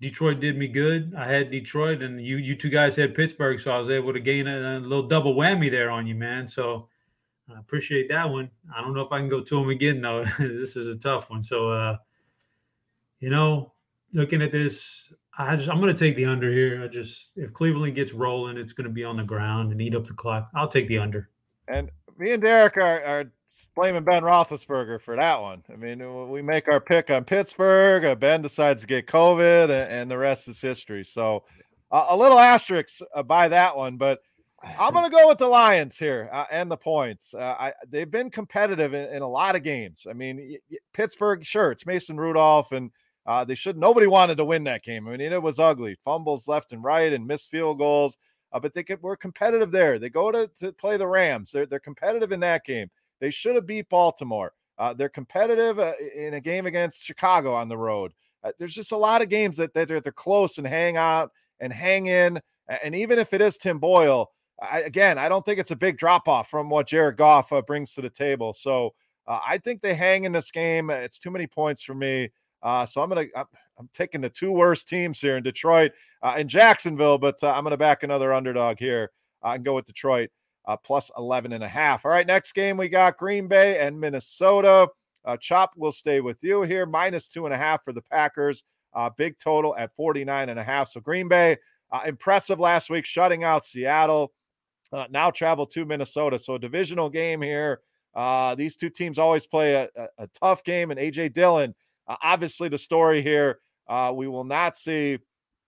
Detroit did me good. I had Detroit, and you you two guys had Pittsburgh, so I was able to gain a, a little double whammy there on you, man. So I appreciate that one. I don't know if I can go to them again though. this is a tough one. So uh, you know, looking at this, I just I'm gonna take the under here. I just if Cleveland gets rolling, it's gonna be on the ground and eat up the clock. I'll take the under. And me and Derek are, are blaming Ben Roethlisberger for that one. I mean, we make our pick on Pittsburgh. Uh, ben decides to get COVID, and, and the rest is history. So, uh, a little asterisk uh, by that one, but I'm going to go with the Lions here uh, and the points. I, they've been competitive in, in, a lot of games. I mean, Pittsburgh, sure, it's Mason Rudolph, and they should. Nobody wanted to win that game. I mean, it was ugly, fumbles left and right, and missed field goals. But they were competitive there. They go to, to play the Rams. They're they're competitive in that game. They should have beat Baltimore. Uh, they're competitive uh, in a game against Chicago on the road. Uh, there's just a lot of games that, that they're, they're, close and hang out and hang in. And even if it is Tim Boyle, I, again, I don't think it's a big drop off from what Jared Goff uh, brings to the table. So uh, I think they hang in this game. It's too many points for me. Uh, so I'm gonna I'm, taking the two worst teams here in Detroit and Jacksonville, but I'm gonna back another underdog here and go with Detroit uh, plus 11 and a half. All right, next game we got Green Bay and Minnesota. Uh, Chop will stay with you here, minus two and a half for the Packers. Uh, big total at 49 and a half. So Green Bay, uh, impressive last week, shutting out Seattle. Uh, now travel to Minnesota. So a divisional game here. Uh, these two teams always play a, a, a tough game. And AJ Dillon, uh, obviously the story here. We will not see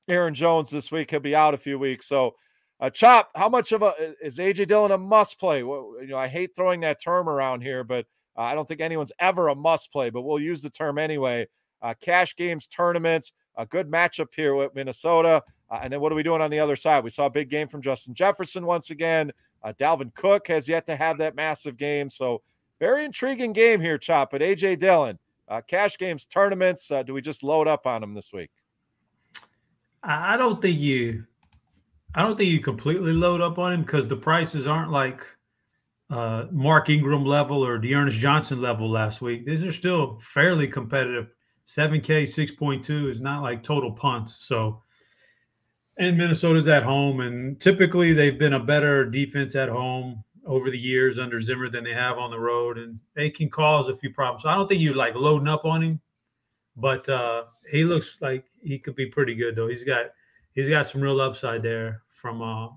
Aaron Jones this week. He'll be out a few weeks. So uh, Chop, how much of a is AJ Dillon a must play? Well, you know, I hate throwing that term around here, but uh, I don't think anyone's ever a must play, but we'll use the term anyway. Uh, cash games, tournaments, a good matchup here with Minnesota. Uh, and then what are we doing on the other side? We saw a big game from Justin Jefferson once again. Uh, Dalvin Cook has yet to have that massive game. So, very intriguing game here, Chop. But AJ Dillon, uh, cash games, tournaments, do we just load up on them this week? I don't think you I don't think you completely load up on him because the prices aren't like uh, Mark Ingram level or D'Ernest Johnson level last week. These are still fairly competitive. 7K, 6.2 is not like total punts. So, and Minnesota's at home, and typically they've been a better defense at home over the years under Zimmer than they have on the road, and they can cause a few problems. So I don't think you like loading up on him, but uh, he looks like he could be pretty good though. He's got he's got some real upside there from uh,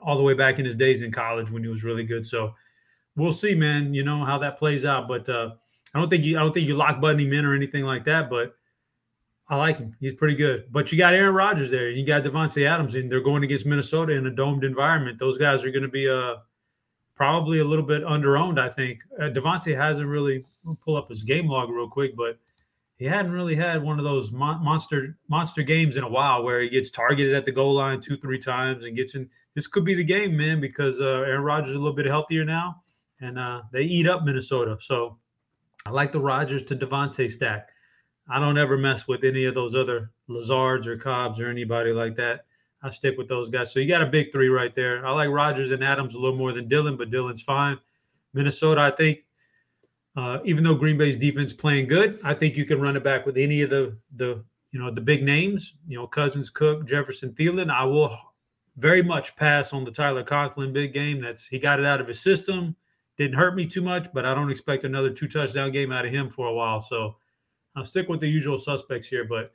all the way back in his days in college when he was really good. So we'll see, man. You know how that plays out, but uh, I don't think you I don't think you lock button him in or anything like that. But I like him. He's pretty good. But you got Aaron Rodgers there. You got Davante Adams, and they're going against Minnesota in a domed environment. Those guys are going to be uh, probably a little bit underowned. I think uh, Davante hasn't really pull up his game log real quick, but he hadn't really had one of those monster monster games in a while where he gets targeted at the goal line two three times and gets in. This could be the game, man, because uh, Aaron Rodgers is a little bit healthier now, and uh, they eat up Minnesota. So I like the Rodgers to Davante stack. I don't ever mess with any of those other Lazards or Cobbs or anybody like that. I stick with those guys. So you got a big three right there. I like Rodgers and Adams a little more than Dillon, but Dillon's fine. Minnesota, I think uh, even though Green Bay's defense playing good, I think you can run it back with any of the the you know the big names. You know, Cousins, Cook, Jefferson, Thielen. I will very much pass on the Tyler Conklin big game. That's he got it out of his system. Didn't hurt me too much, but I don't expect another two touchdown game out of him for a while. So I'll stick with the usual suspects here. But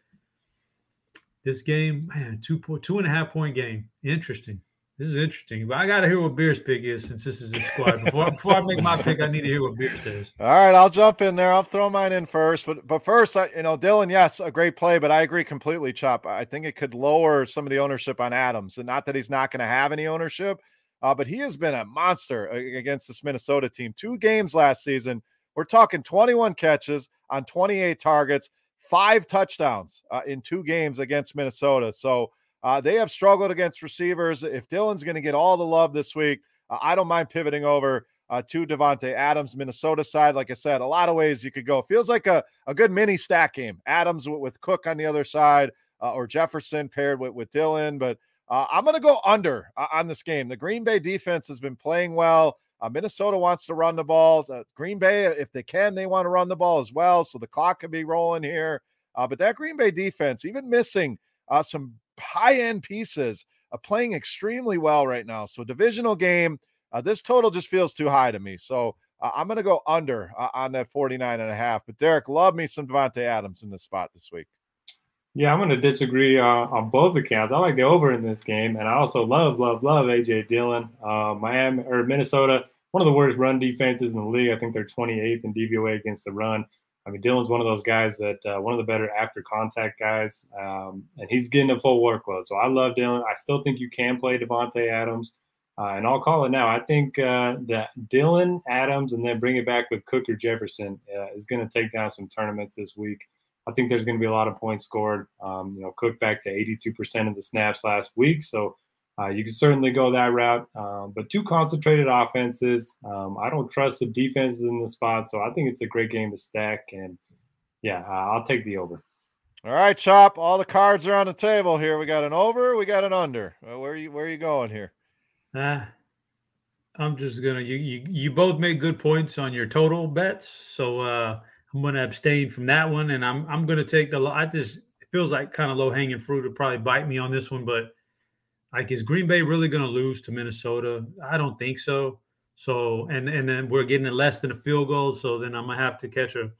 this game, man, two point two and a half point game. Interesting. This is interesting, but I got to hear what Beer's pick is since this is his squad. Before, before I make my pick, I need to hear what Beer says. All right, I'll jump in there. I'll throw mine in first, but but first, I, you know, Dillon, yes, a great play, but I agree completely, Chop. I think it could lower some of the ownership on Adams, and not that he's not going to have any ownership, uh, but he has been a monster against this Minnesota team. Two games last season, we're talking 21 catches on 28 targets, five touchdowns uh, in two games against Minnesota. So uh, they have struggled against receivers. If Dillon's going to get all the love this week, uh, I don't mind pivoting over uh, to Davante Adams, Minnesota side. Like I said, a lot of ways you could go. Feels like a, a good mini stack game. Adams with, with Cook on the other side, uh, or Jefferson paired with, with Dillon. But uh, I'm going to go under on this game. The Green Bay defense has been playing well. Uh, Minnesota wants to run the balls. Uh, Green Bay, if they can, they want to run the ball as well. So the clock can be rolling here. Uh, but that Green Bay defense, even missing uh, some high end pieces, uh, playing extremely well right now. So divisional game, uh, this total just feels too high to me. So I'm going to go under on that 49 and a half. But Derek, love me some Davante Adams in this spot this week. Yeah, I'm going to disagree uh, on both accounts. I like the over in this game, and I also love, love, love AJ Dillon. Uh, Miami or Minnesota, one of the worst run defenses in the league. I think they're 28th in DVOA against the run. I mean, Dillon's one of those guys that uh, one of the better after contact guys, um, and he's getting a full workload. So I love Dillon. I still think you can play Davante Adams, uh, and I'll call it now. I think uh, that Dillon Adams, and then bring it back with Cook or Jefferson, uh, is going to take down some tournaments this week. I think there's going to be a lot of points scored. Um, you know, Cook back to 82% of the snaps last week, so uh, you can certainly go that route. Um, but two concentrated offenses. Um, I don't trust the defenses in the spot, so I think it's a great game to stack. And yeah, uh, I'll take the over. All right, Chop. All the cards are on the table here. We got an over. We got an under. Uh, where are you? Where are you going here? Uh, I'm just gonna. You you you both made good points on your total bets, so uh, I'm going to abstain from that one, and I'm I'm going to take the. I just it feels like kind of low hanging fruit to probably bite me on this one, but like is Green Bay really going to lose to Minnesota? I don't think so. So and and then we're getting it less than a field goal, so then I'm gonna have to catch a.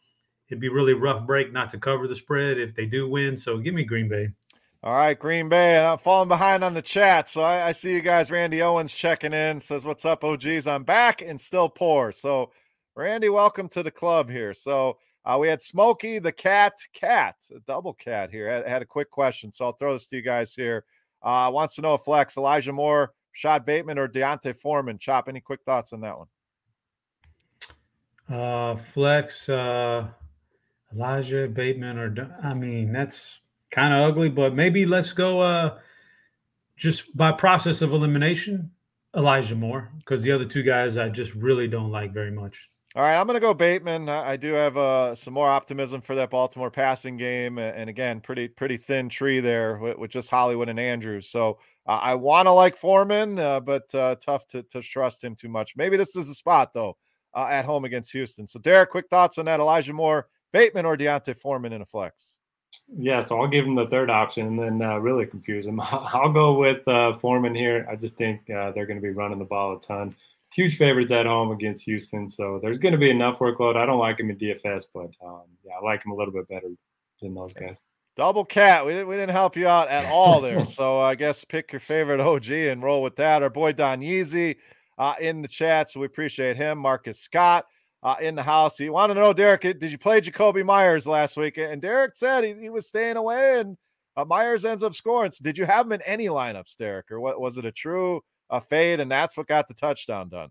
It'd be really rough break not to cover the spread if they do win. So give me Green Bay. All right, Green Bay. I'm falling behind on the chat, so I, I see you guys. Randy Owens checking in says, "What's up, OGs? I'm back and still poor." So Randy, welcome to the club here. So uh, we had Smokey the cat, cat, a double cat here. I had a quick question, so I'll throw this to you guys here. Uh, wants to know if flex Elijah Moore, Shad Bateman, or D'Onta Foreman. Chop. Any quick thoughts on that one? Uh, flex uh, Elijah Bateman, or I mean that's kind of ugly, but maybe let's go. Uh, just by process of elimination, Elijah Moore, because the other two guys I just really don't like very much. All right, I'm going to go Bateman. I do have uh, some more optimism for that Baltimore passing game, and again, pretty pretty thin tree there with, with just Hollywood and Andrews. So uh, I want to like Foreman, uh, but uh, tough to, to trust him too much. Maybe this is a spot though uh, at home against Houston. So Derek, quick thoughts on that: Elijah Moore, Bateman, or D'Onta Foreman in a flex? Yeah, so I'll give him the third option and then uh, really confuse him. I'll go with Foreman here. I just think they're going to be running the ball a ton huge favorites at home against Houston. So there's going to be enough workload. I don't like him in DFS, but um, yeah, I like him a little bit better than those guys. Double cat. We didn't, we didn't help you out at all there. so I guess pick your favorite OG and roll with that. Our boy Don Yeezy uh, in the chat. So we appreciate him. Marcus Scott uh, in the house. He wanted to know, Derek, did you play Jakobi Meyers last week? And Derek said he, he was staying away and uh, Meyers ends up scoring. So did you have him in any lineups, Derek, or what was it a true a fade, and that's what got the touchdown done.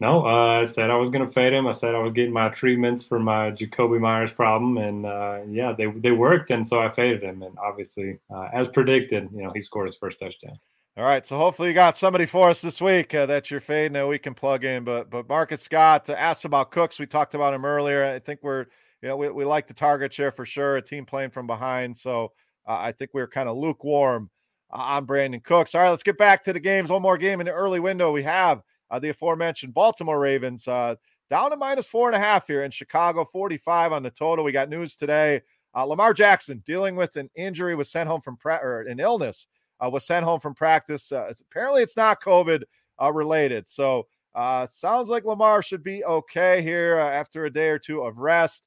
No, uh, I said I was going to fade him. I said I was getting my treatments for my Jakobi Meyers problem, and uh, yeah, they they worked, and so I faded him. And obviously, uh, as predicted, you know, he scored his first touchdown. All right, so hopefully you got somebody for us this week uh, that you're fading that we can plug in. But but Marcus Scott asked about Cooks. We talked about him earlier. I think we're you know we, we like the target share for sure. A team playing from behind, so uh, I think we we're kind of lukewarm I'm Brandin Cooks. All right, let's get back to the games. One more game in the early window. We have uh, the aforementioned Baltimore Ravens uh, down to minus four and a half here in Chicago, 45 on the total. We got news today. Uh, Lamar Jackson dealing with an injury was sent home from pra- or an illness uh, was sent home from practice. Uh, apparently, it's not COVID uh, related. So sounds like Lamar should be okay here after a day or two of rest.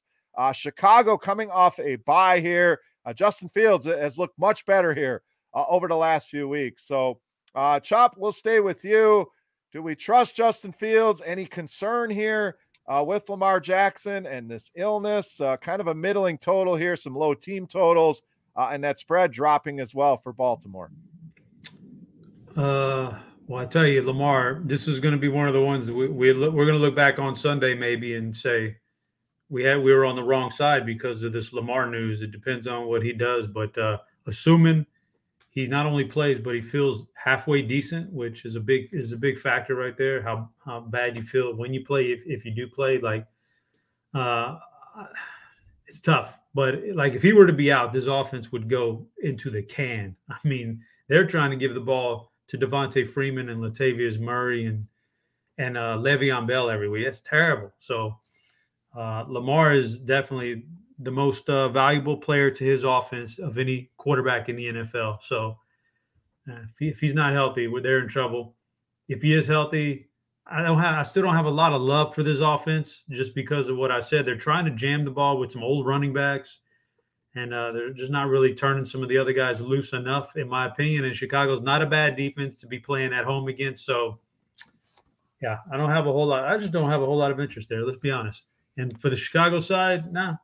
Chicago coming off a bye here. Justin Fields has looked much better here uh, over the last few weeks. So, uh, Chop, we'll stay with you. Do we trust Justin Fields? Any concern here uh, with Lamar Jackson and this illness? Uh, kind of a middling total here, some low team totals, uh, and that spread dropping as well for Baltimore. Uh, well, I tell you, Lamar, this is going to be one of the ones that we, we we're going to look back on Sunday maybe and say we had we were on the wrong side because of this Lamar news. It depends on what he does, but uh, assuming he not only plays but he feels halfway decent, which is a big is a big factor right there. How how bad you feel when you play if if you do play like uh it's tough. But like if he were to be out, this offense would go into the can. I mean, they're trying to give the ball to Devonta Freeman and Latavius Murray and and uh, Le'Veon Bell every week. That's terrible. So uh, Lamar is definitely the most uh, valuable player to his offense of any quarterback in the NFL. So uh, if, he, if, he's not healthy, they're in trouble. If he is healthy, I don't have. I still don't have a lot of love for this offense just because of what I said. They're trying to jam the ball with some old running backs, and uh, they're just not really turning some of the other guys loose enough, in my opinion. And Chicago's not a bad defense to be playing at home against. So, yeah, I don't have a whole lot. I just don't have a whole lot of interest there. Let's be honest. And for the Chicago side, nah,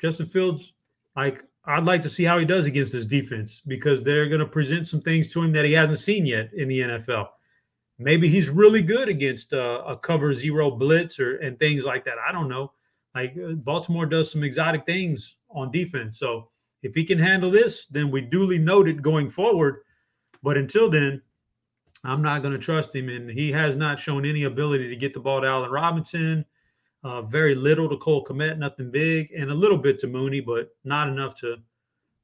Justin Fields, like I'd like to see how he does against this defense because they're going to present some things to him that he hasn't seen yet in the NFL. Maybe he's really good against uh, a cover zero blitz or and things like that. I don't know. Like uh, Baltimore does some exotic things on defense. So if he can handle this, then we duly note it going forward. But until then, I'm not going to trust him. And he has not shown any ability to get the ball to Allen Robinson uh, very little to Cole Kmet, nothing big, and a little bit to Mooney, but not enough to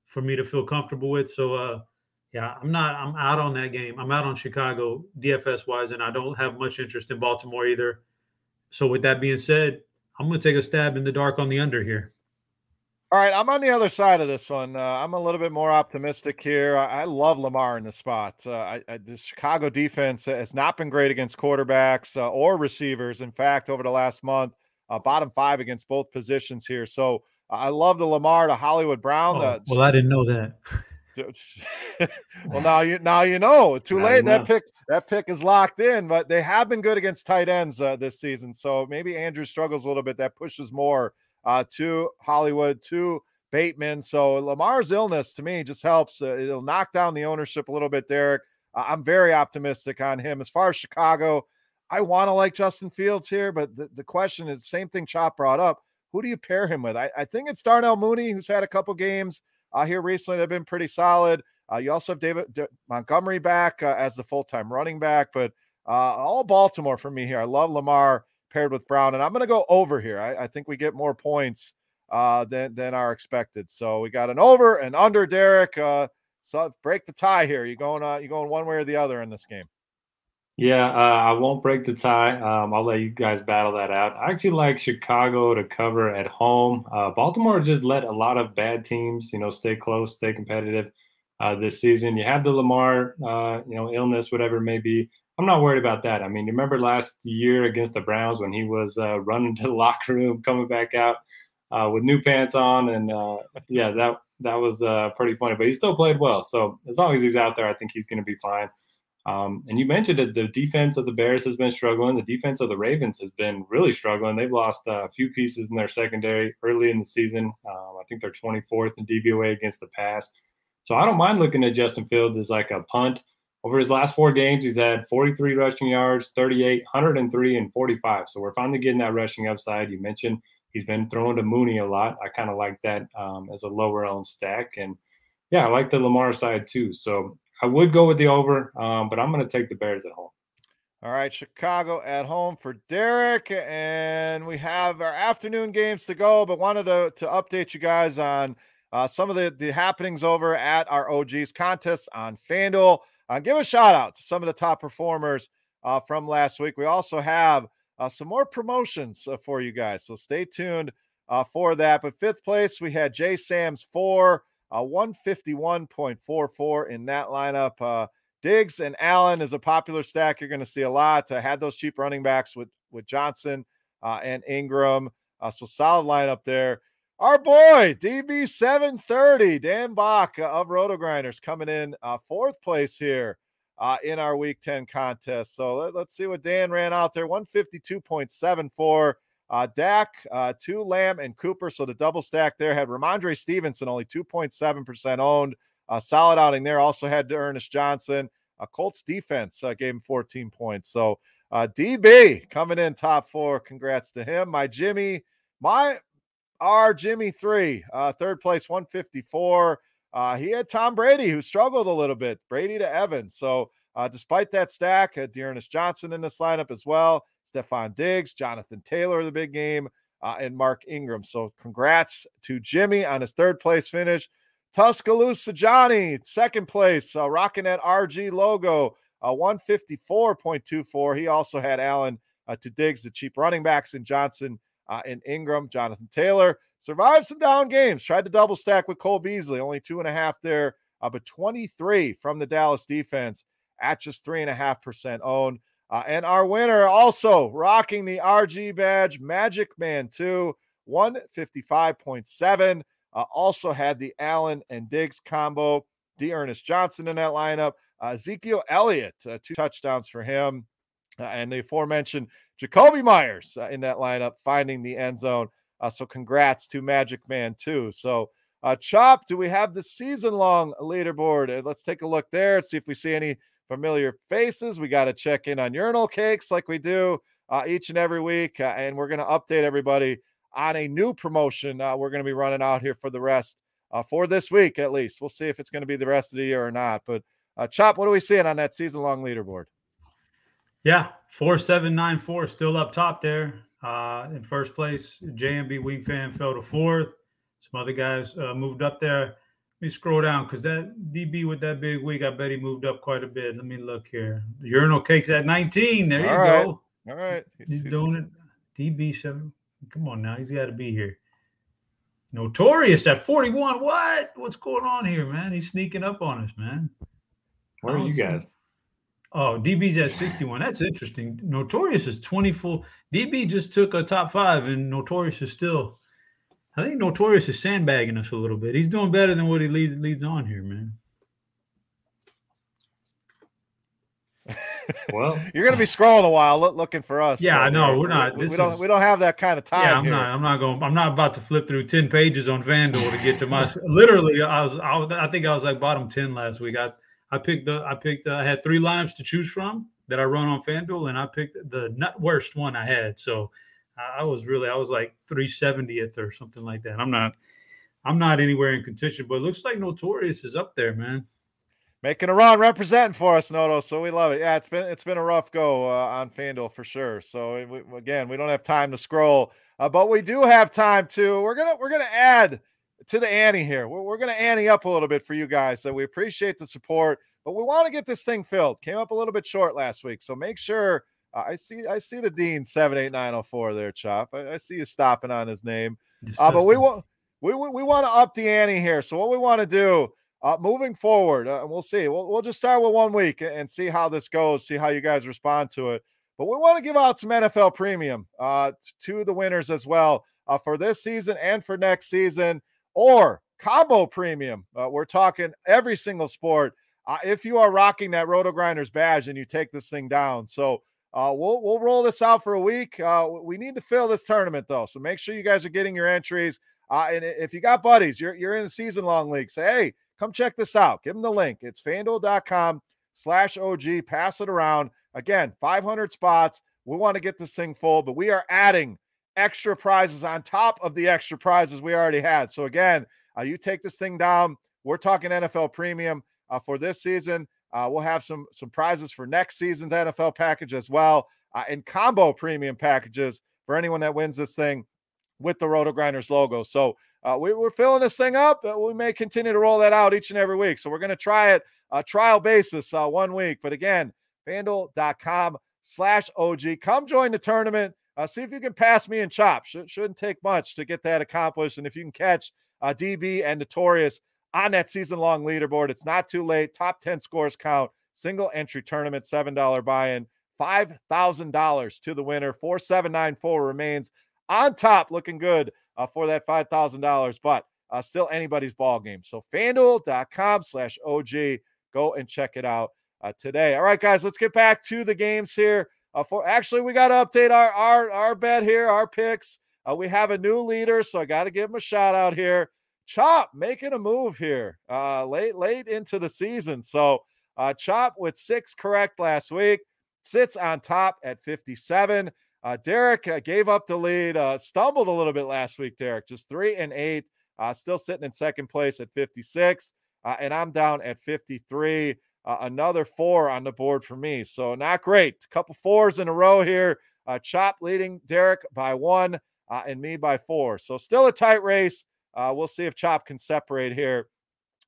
for me to feel comfortable with. So, uh, yeah, I'm not. I'm out on that game. I'm out on Chicago DFS wise, and I don't have much interest in Baltimore either. So, with that being said, I'm going to take a stab in the dark on the under here. All right, I'm on the other side of this one. Uh, I'm a little bit more optimistic here. I, I love Lamar in the spot. Uh, I, I, the Chicago defense has not been great against quarterbacks uh, or receivers. In fact, over the last month, uh, bottom five against both positions here. So I love the Lamar to Hollywood Brown. Oh, the, well, I didn't know that. well, now you now you know. Too late. That pick that pick is locked in. But they have been good against tight ends uh, this season. So maybe Andrew struggles a little bit. That pushes more uh, to Hollywood to Bateman. So Lamar's illness to me just helps. Uh, it'll knock down the ownership a little bit, Derek. I'm very optimistic on him. As far as Chicago, I want to like Justin Fields here, but the, the question is same thing Chop brought up. Who do you pair him with? I, I think it's Darnell Mooney, who's had a couple games uh, here recently that have been pretty solid. Uh, you also have David D- Montgomery back uh, as the full time running back, but uh, all Baltimore for me here. I love Lamar paired with Brown, and I'm going to go over here. I, I, think we get more points uh, than than are expected. So we got an over and under, Derek. Uh, so break the tie here. You going you going one way or the other in this game? Yeah, uh, I won't break the tie. Um, I'll let you guys battle that out. I actually like Chicago to cover at home. Uh, Baltimore just let a lot of bad teams, you know, stay close, stay competitive uh, this season. You have the Lamar, uh, you know, illness, whatever it may be. I'm not worried about that. I mean, you remember last year against the Browns when he was uh, running to the locker room, coming back out uh, with new pants on, and yeah, that that was pretty funny. But he still played well. So as long as he's out there, I think he's going to be fine. Um, and you mentioned that the defense of the Bears has been struggling. The defense of the Ravens has been really struggling. They've lost a few pieces in their secondary early in the season. Um, I think they're 24th in DVOA against the pass. So I don't mind looking at Justin Fields as like a punt. Over his last four games, he's had 43 rushing yards, 38, 103, and 45. So we're finally getting that rushing upside. You mentioned he's been throwing to Mooney a lot. I kind of like that um, as a lower owned stack. And yeah, I like the Lamar side too. So I would go with the over, um, but I'm going to take the Bears at home. All right, Chicago at home for Derek, and we have our afternoon games to go. But wanted to to update you guys on uh, some of the the happenings over at our OGs contest on FanDuel. Uh, give a shout out to some of the top performers uh, from last week. We also have uh, some more promotions uh, for you guys, so stay tuned uh, for that. But fifth place, we had J Sam's four uh, 151.44 in that lineup. Uh, Diggs and Allen is a popular stack. You're going to see a lot. I had those cheap running backs with with Johnson uh, and Ingram. Uh, so solid lineup there. Our boy DB 730 Dan Bach of Roto Grinders coming in uh, fourth place here uh, in our Week 10 contest. So let, us see what Dan ran out there. 152.74. Uh, Dak, uh, two Lamb and Cooper. So the double stack there had Rhamondre Stevenson, only 2.7% owned. Uh, solid outing there. Also had Ernest Johnson. Uh, Colts defense uh, gave him 14 points. So uh, DB coming in top four. Congrats to him. My Jimmy, my our Jimmy three, uh, third place, 154. Uh, he had Tom Brady, who struggled a little bit. Brady to Evans. So uh, despite that stack, uh, D'Ernest Johnson in this lineup as well. Stefon Diggs, Jonathan Taylor, the big game, uh, and Mark Ingram. So congrats to Jimmy on his third place finish. Tuscaloosa Johnny, second place, uh, rocking that RG logo. uh, 154.24. He also had Allen uh, to Diggs, the cheap running backs, and Johnson uh, and Ingram. Jonathan Taylor survived some down games, tried to double stack with Cole Beasley, only two and a half there, uh, but 23 from the Dallas defense at just three and a half percent owned. Uh, and our winner also rocking the RG badge, Magic Man 2, 155.7. Uh, also had the Allen and Diggs combo. D'Ernest Johnson in that lineup. Uh, Ezekiel Elliott, uh, two touchdowns for him. Uh, and the aforementioned Jakobi Meyers uh, in that lineup, finding the end zone. Uh, so congrats to Magic Man, 2. So, Chop, do we have the season long leaderboard? let's take a look there and see if we see any familiar faces. We got to check in on urinal cakes like we do each and every week. and we're going to update everybody on a new promotion uh, we're going to be running out here for the rest uh, for this week at least. We'll see if it's going to be the rest of the year or not. But uh, Chop, what are we seeing on that season long leaderboard? Yeah, four seven nine four still up top there uh, in first place. JMB Wing Fan fell to fourth. Some other guys uh, moved up there. Let me scroll down because that DB with that big week, I bet he moved up quite a bit. Let me look here. Urinal cakes at 19. There All you right. go. All right. He's, He's doing it. DB seven. Come on now, he's got to be here. Notorious at 41. What? What's going on here, man? He's sneaking up on us, man. Where are you guys? Oh, DB's at 61. That's interesting. Notorious is 24. DB just took a top five, and Notorious is still. I think Notorious is sandbagging us a little bit. He's doing better than what he leads leads on here, man. well, you're going to be scrolling a while looking for us. Yeah, so I know. We're not. We, we don't. we don't have that kind of time. Yeah, I'm here. not. I'm not going. I'm not about to flip through ten pages on FanDuel to get to my. literally, I was, I was. I think I was like bottom ten last week. I I picked the. I picked. Uh, I had three lineups to choose from that I run on FanDuel, and I picked the not worst one I had. So I was really. I was like 370th or something like that. I'm not. I'm not anywhere in contention, but it looks like Notorious is up there, man making a run representing for us, Noto. So we love it. Yeah, it's been it's been a rough go uh, on FanDuel for sure. So we, again, we don't have time to scroll, uh, but we do have time to. We're gonna we're gonna add to the ante here. We're, we're gonna ante up a little bit for you guys. So we appreciate the support, but we want to get this thing filled. Came up a little bit short last week, so make sure. Uh, I see I see the Dean seven eight nine zero four there, Chop. I, I, see you stopping on his name. Uh, but we want we, we, we want to up the ante here. So what we want to do uh, moving forward, uh, we'll see. We'll, we'll just start with one week and see how this goes, see how you guys respond to it. But we want to give out some NFL premium uh, to the winners as well uh, for this season and for next season, or combo premium. Uh, we're talking every single sport. Uh, if you are rocking that Roto Grinders badge and you take this thing down, so we'll we'll roll this out for a week. we need to fill this tournament though, so make sure you guys are getting your entries. and if you got buddies, you're you're in a season long league. Say, hey, Come check this out. Give them the link. It's fanduel.com slash OG. Pass it around. Again, 500 spots. We want to get this thing full, but we are adding extra prizes on top of the extra prizes we already had. So again, uh, you take this thing down. We're talking NFL premium uh, for this season. Uh, we'll have some some prizes for next season's NFL package as well, uh, and combo premium packages for anyone that wins this thing with the Roto Grinders logo. So uh, we, are filling this thing up. we may continue to roll that out each and every week. So we're going to try it a trial basis uh, one week. But again, fanduel.com slash OG. Come join the tournament. Uh, see if you can pass me and chop. Sh- shouldn't take much to get that accomplished. And if you can catch uh, DB and Notorious on that season long leaderboard, it's not too late. Top 10 scores count. Single entry tournament, $7 buy in, $5,000 to the winner. 4794 remains on top, looking good uh, for that $5,000, but uh, still anybody's ball game. So fanduel.com slash OG. Go and check it out uh, today. All right, guys, let's get back to the games here. Uh, for actually, we got to update our our our bet here, our picks. Uh, we have a new leader, so I got to give him a shout out here. Chop making a move here, uh, late late into the season. So uh, Chop with six correct last week sits on top at 57. Uh, Derek uh, gave up the lead, uh, stumbled a little bit last week. Derek just three and eight, uh, still sitting in second place at 56, uh, and I'm down at 53. Uh, another four on the board for me, so not great. A couple fours in a row here. Chop leading Derek by one, and me by four. So still a tight race. We'll see if Chop can separate here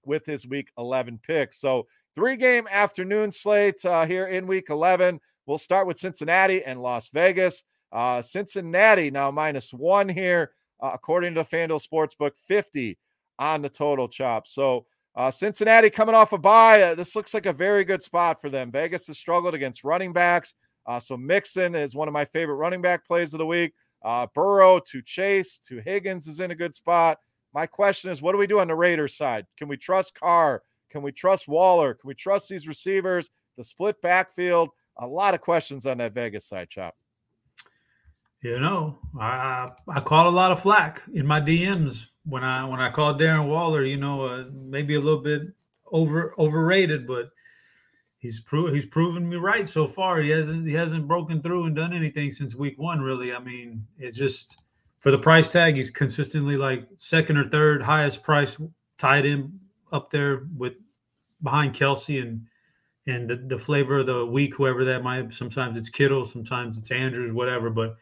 with his week 11 pick. So three game afternoon slate uh, here in week 11. We'll start with Cincinnati and Las Vegas. Uh, Cincinnati now minus one here, uh, according to FanDuel Sportsbook, 50 on the total chop. So uh, Cincinnati coming off a bye. Uh, this looks like a very good spot for them. Vegas has struggled against running backs. Uh, so Mixon is one of my favorite running back plays of the week. Uh, Burrow to Chase to Higgins is in a good spot. My question is, what do we do on the Raiders side? Can we trust Carr? Can we trust Waller? Can we trust these receivers? The split backfield. A lot of questions on that Vegas side, Chop. You know, I I caught a lot of flack in my DMs when I when I called Darren Waller. You know, uh, maybe a little bit over overrated, but he's pro- he's proven me right so far. He hasn't he hasn't broken through and done anything since week one. Really, I mean, it's just for the price tag. He's consistently like second or third highest price tied in up there with behind Kelce and and the, the flavor of the week, whoever that might. Sometimes it's Kittle, sometimes it's Andrews, whatever. But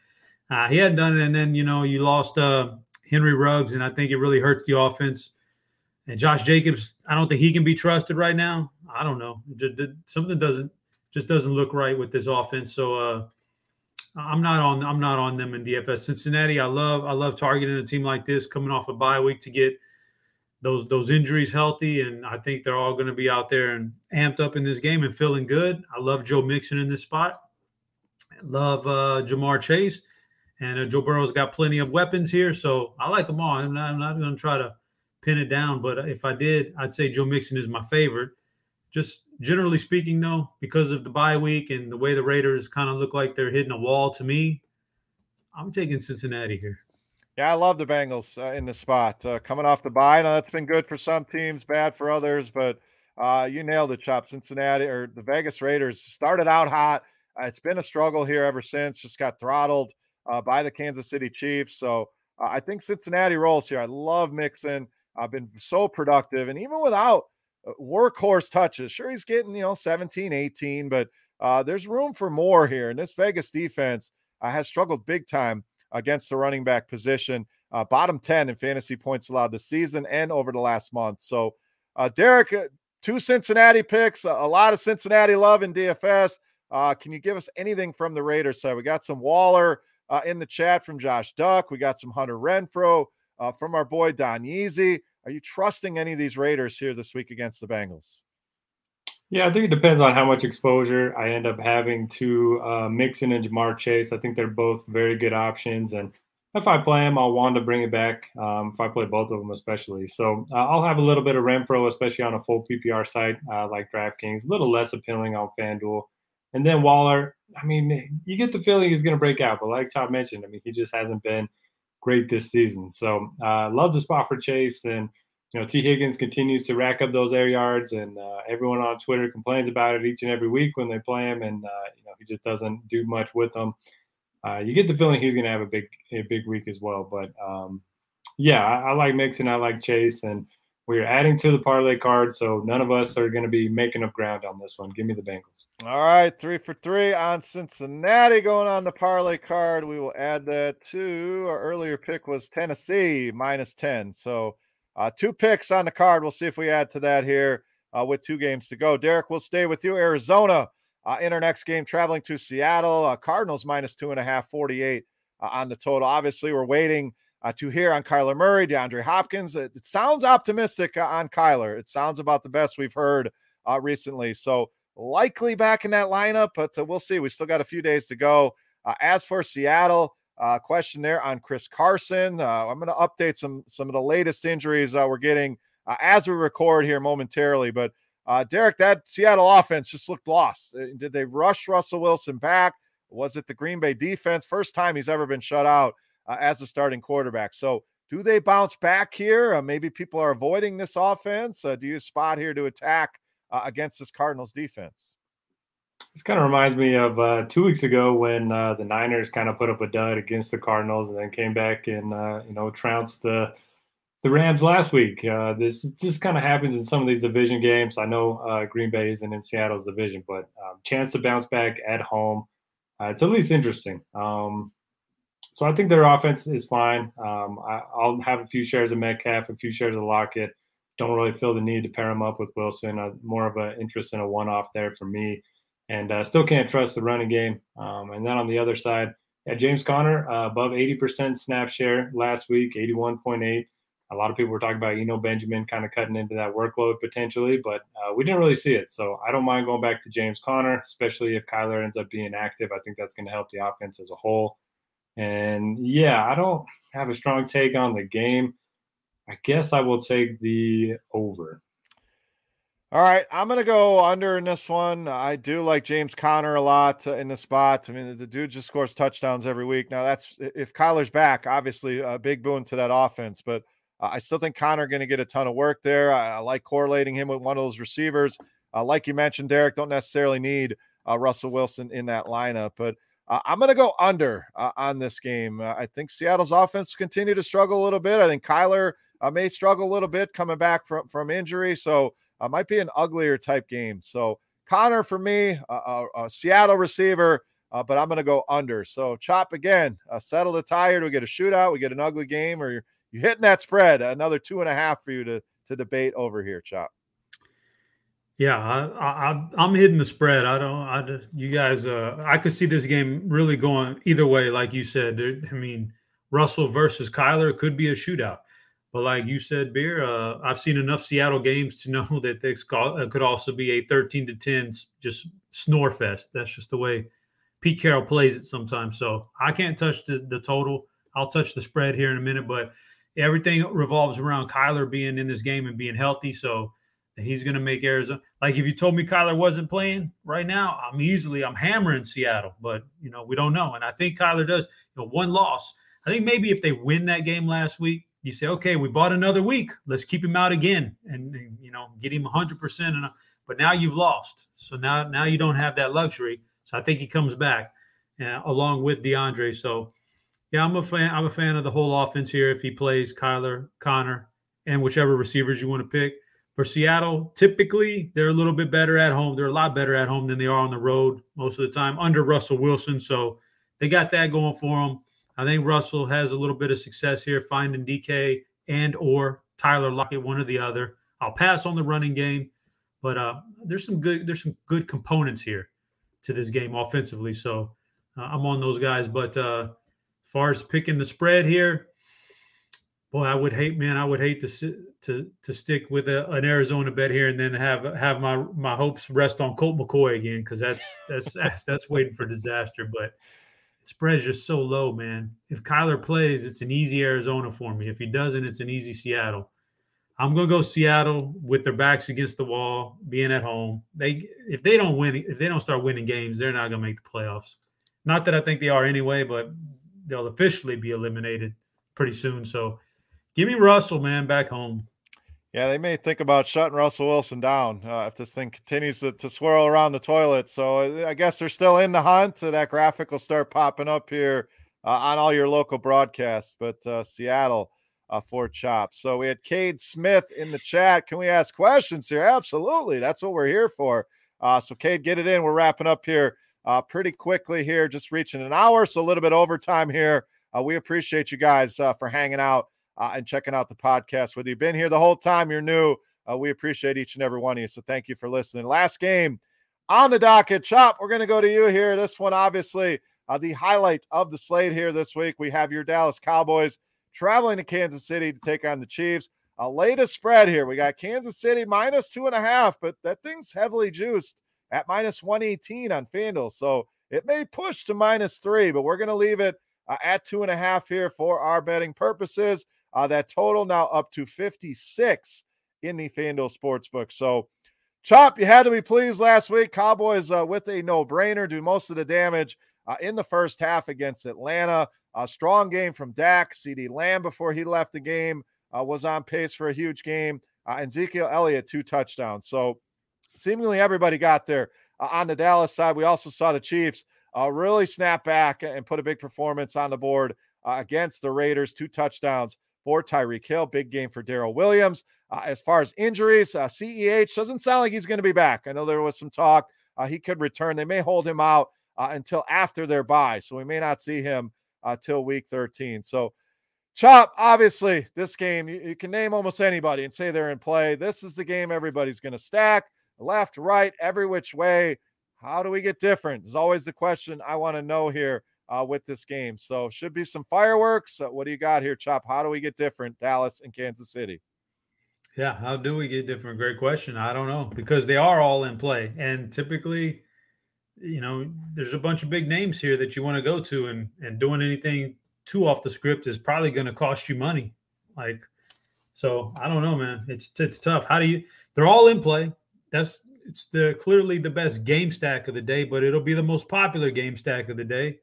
uh, he hadn't done it, and then you know you lost uh, Henry Ruggs, and I think it really hurts the offense. And Josh Jacobs, I don't think he can be trusted right now. I don't know. Just, something doesn't just doesn't look right with this offense. So uh, I'm not on I'm not on them in DFS. Cincinnati, I love I love targeting a team like this coming off a bye week to get those those injuries healthy, and I think they're all going to be out there and amped up in this game and feeling good. I love Joe Mixon in this spot. Love uh, Ja'Marr Chase. And uh, Joe Burrow's got plenty of weapons here, so I like them all. I'm not, I'm not going to try to pin it down, but if I did, I'd say Joe Mixon is my favorite. Just generally speaking, though, because of the bye week and the way the Raiders kind of look like they're hitting a wall to me, I'm taking Cincinnati here. Yeah, I love the Bengals uh, in the spot uh, coming off the bye. Now that's been good for some teams, bad for others, but uh, you nailed it, Chop. Cincinnati or the Vegas Raiders started out hot. Uh, it's been a struggle here ever since. Just got throttled uh, by the Kansas City Chiefs. So uh, I think Cincinnati rolls here. I love Mixon. I've been so productive. And even without workhorse touches, sure, he's getting, you know, 17, 18, but uh, there's room for more here. And this Vegas defense uh, has struggled big time against the running back position. Uh, bottom 10 in fantasy points allowed this season and over the last month. So, Derek, two Cincinnati picks, a lot of Cincinnati love in DFS. Uh, can you give us anything from the Raiders side? We got some Waller, uh, in the chat from Josh Duck. We got some Hunter Renfrow uh, from our boy Don Yeezy. Are you trusting any of these Raiders here this week against the Bengals? Yeah, I think it depends on how much exposure I end up having to uh, Mixon and Ja'Marr Chase. I think they're both very good options, and if I play them, I'll want to bring it back. Um, if I play both of them, especially, so uh, I'll have a little bit of Renfrow, especially on a full PPR site uh, like DraftKings. A little less appealing on FanDuel, and then Waller. I mean, you get the feeling he's going to break out, but like Todd mentioned, I mean, he just hasn't been great this season. So, uh, love the spot for Chase, and you know, Tee Higgins continues to rack up those air yards, and uh, everyone on Twitter complains about it each and every week when they play him, and uh, you know, he just doesn't do much with them. Uh, you get the feeling he's going to have a big, a big week as well. But um, yeah, I, I like Mixon, I like Chase, and we're adding to the parlay card, so none of us are going to be making up ground on this one. Give me the Bengals. All right, three for three on Cincinnati going on the parlay card. We will add that to our earlier pick was Tennessee minus 10. So uh, two picks on the card. We'll see if we add to that here uh, with two games to go. Derek, we'll stay with you. Arizona uh, in our next game, traveling to Seattle. Uh, Cardinals minus two and a half, 48 uh, on the total. Obviously, we're waiting uh, to hear on Kyler Murray, DeAndre Hopkins. It, it sounds optimistic uh, on Kyler. It sounds about the best we've heard uh, recently. So likely back in that lineup, but we'll see. We still got a few days to go. As for Seattle, uh, question there on Chris Carson. I'm going to update some some of the latest injuries we're getting as we record here momentarily. But Derek, that Seattle offense just looked lost. Did they rush Russell Wilson back? Was it the Green Bay defense? First time he's ever been shut out uh, as a starting quarterback. So, do they bounce back here? Uh, maybe people are avoiding this offense. Uh, do you spot here to attack uh, against this Cardinals defense? This kind of reminds me of uh, two weeks ago when uh, the Niners kind of put up a dud against the Cardinals and then came back and you know trounced the the Rams last week. Uh, this just kind of happens in some of these division games. I know uh, Green Bay isn't in Seattle's division, but um, chance to bounce back at home. Uh, it's at least interesting. Um, so I think their offense is fine. Um, I, will have a few shares of Metcalf, a few shares of Lockett. don't really feel the need to pair him up with Wilson. Uh, more of an interest in a one-off there for me, and uh, still can't trust the running game. Um, and then on the other side, yeah, James Conner uh, above 80% snap share last week, 81.8. A lot of people were talking about Eno Benjamin kind of cutting into that workload potentially, but uh, we didn't really see it. So I don't mind going back to James Conner, especially if Kyler ends up being active. I think that's going to help the offense as a whole. And yeah, I don't have a strong take on the game. I guess I will take the over. All right, I'm to go under in this one. I do like James Conner a lot in the spot. I mean, the dude just scores touchdowns every week. Now, that's if Kyler's back, obviously a big boon to that offense. But uh, I still think Conner going to get a ton of work there. I, I, like correlating him with one of those receivers. Uh, like you mentioned, Derek, don't necessarily need uh, Russell Wilson in that lineup, but uh, I'm going to go under uh, on this game. Uh, I think Seattle's offense continue to struggle a little bit. I think Kyler may struggle a little bit coming back from from injury, so might be an uglier type game. So Conner for me, a Seattle receiver. Uh, but I'm going to go under. So chop again, uh, settle the tire. We get a shootout, we get an ugly game, or you're, you're hitting that spread. Another two and a half for you to to debate over here, chop. Yeah, I, am hitting the spread. I don't. I just, you guys. Uh, I could see this game really going either way. Like you said, I mean, Russell versus Kyler could be a shootout. But like you said, beer. Uh, I've seen enough Seattle games to know that this uh, could also be a 13 to 10 just snore fest. That's just the way Pete Carroll plays it sometimes. So I can't touch the, the total. I'll touch the spread here in a minute, but everything revolves around Kyler being in this game and being healthy. So he's going to make Arizona. Like if you told me Kyler wasn't playing right now, I'm easily I'm hammering Seattle, but you know we don't know. And I think Kyler does. You know, one loss. I think maybe if they win that game last week, you say, okay, we bought another week. Let's keep him out again, and, and you know get him 100. percent but now you've lost, so now now you don't have that luxury. So I think he comes back uh, along with DeAndre. So yeah, I'm a fan. I'm a fan of the whole offense here. If he plays Kyler, Conner, and whichever receivers you want to pick for Seattle, typically they're a little bit better at home. They're a lot better at home than they are on the road most of the time under Russell Wilson. So they got that going for them. I think Russell has a little bit of success here finding DK and or Tyler Lockett, one or the other. I'll pass on the running game, but uh, there's some good there's some good components here to this game offensively. So uh, I'm on those guys. But uh, as far as picking the spread here, boy, I would hate, man, I would hate to to to stick with a, an Arizona bet here and then have have my my hopes rest on Colt McCoy again because that's that's that's that's waiting for disaster. But spread's just so low, man. If Kyler plays, it's an easy Arizona for me. If he doesn't, it's an easy Seattle. I'm gonna go Seattle with their backs against the wall, being at home. They if they don't win, if they don't start winning games, they're not gonna make the playoffs. Not that I think they are anyway, but they'll officially be eliminated pretty soon. So Give me Russell, man, back home. Yeah, they may think about shutting Russell Wilson down uh, if this thing continues to, to, swirl around the toilet. So uh, I guess they're still in the hunt. So that graphic will start popping up here uh, on all your local broadcasts. But uh, Seattle uh, for Chop. So we had Cade Smith in the chat. Can we ask questions here? Absolutely. That's what we're here for. Uh, so Cade, get it in. We're wrapping up here pretty quickly here, just reaching an hour. So a little bit overtime here. we appreciate you guys for hanging out uh, and checking out the podcast. Whether you've been here the whole time, you're new, uh, we appreciate each and every one of you. So thank you for listening. Last game on the docket, Chop. We're going to go to you here. This one, obviously, uh, the highlight of the slate here this week. We have your Dallas Cowboys traveling to Kansas City to take on the Chiefs. A latest spread here. We got Kansas City minus two and a half, but that thing's heavily juiced at minus 118 on FanDuel. So it may push to minus three, but we're going to leave it uh, at two and a half here for our betting purposes. Uh, that total now up to 56 in the FanDuel Sportsbook. So, Chop, you had to be pleased last week. Cowboys uh, with a no brainer do most of the damage uh, in the first half against Atlanta. A strong game from Dak. CeeDee Lamb before he left the game uh, was on pace for a huge game. Uh, and Ezekiel Elliott, two touchdowns. So, seemingly everybody got there. Uh, on the Dallas side, we also saw the Chiefs really snap back and put a big performance on the board against the Raiders, two touchdowns for Tyreek Hill. Big game for Darrel Williams. Uh, as far as injuries, uh, CEH doesn't sound like he's going to be back. I know there was some talk uh, he could return. They may hold him out uh, until after their bye, so we may not see him uh, till week 13. So, Chop, obviously, this game, you, you, can name almost anybody and say they're in play. This is the game everybody's going to stack left, right, every which way. How do we get different? Is always the question I want to know here uh, with this game. So, should be some fireworks. Uh, what do you got here, Chop? How do we get different, Dallas and Kansas City? Yeah, how do we get different? Great question. I don't know because they are all in play. And typically, you know, there's a bunch of big names here that you want to go to, and and doing anything too off the script is probably going to cost you money. Like, so I don't know, man. It's it's tough. How do you? They're all in play. That's it's the clearly the best game stack of the day, but it'll be the most popular game stack of the day.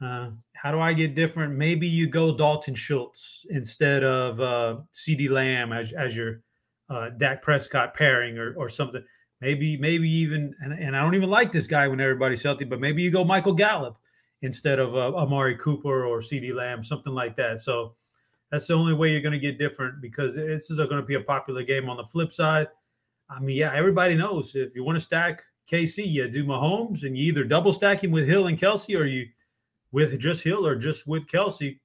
Uh, how do I get different? Maybe you go Dalton Schultz instead of uh, CeeDee Lamb as as your uh, Dak Prescott pairing or or something. Maybe maybe even and, and I don't even like this guy when everybody's healthy, but maybe you go Michael Gallup instead of uh, Amari Cooper or CeeDee Lamb, something like that. So that's the only way you're going to get different because this is going to be a popular game. On the flip side, I mean, yeah, everybody knows if you want to stack KC, you do Mahomes and you either double stack him with Hill and Kelce or you with just Hill or just with Kelce,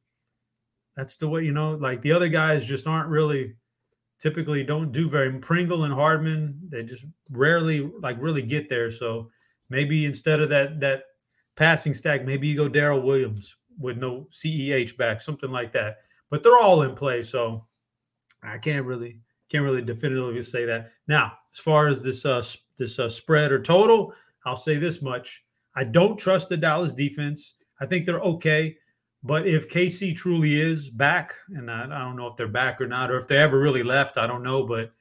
That's the way, you know, like the other guys just aren't really typically don't do very Pringle and Hardman, they just rarely like really get there. So maybe instead of that that passing stack, maybe you go Darrel Williams with no CEH back, something like that. But they're all in play, so I can't really can't really definitively say that. Now, as far as this uh, this uh, spread or total, I'll say this much: I don't trust the Dallas defense. I think they're okay, but if KC truly is back, and I, I don't know if they're back or not, or if they ever really left, I don't know, but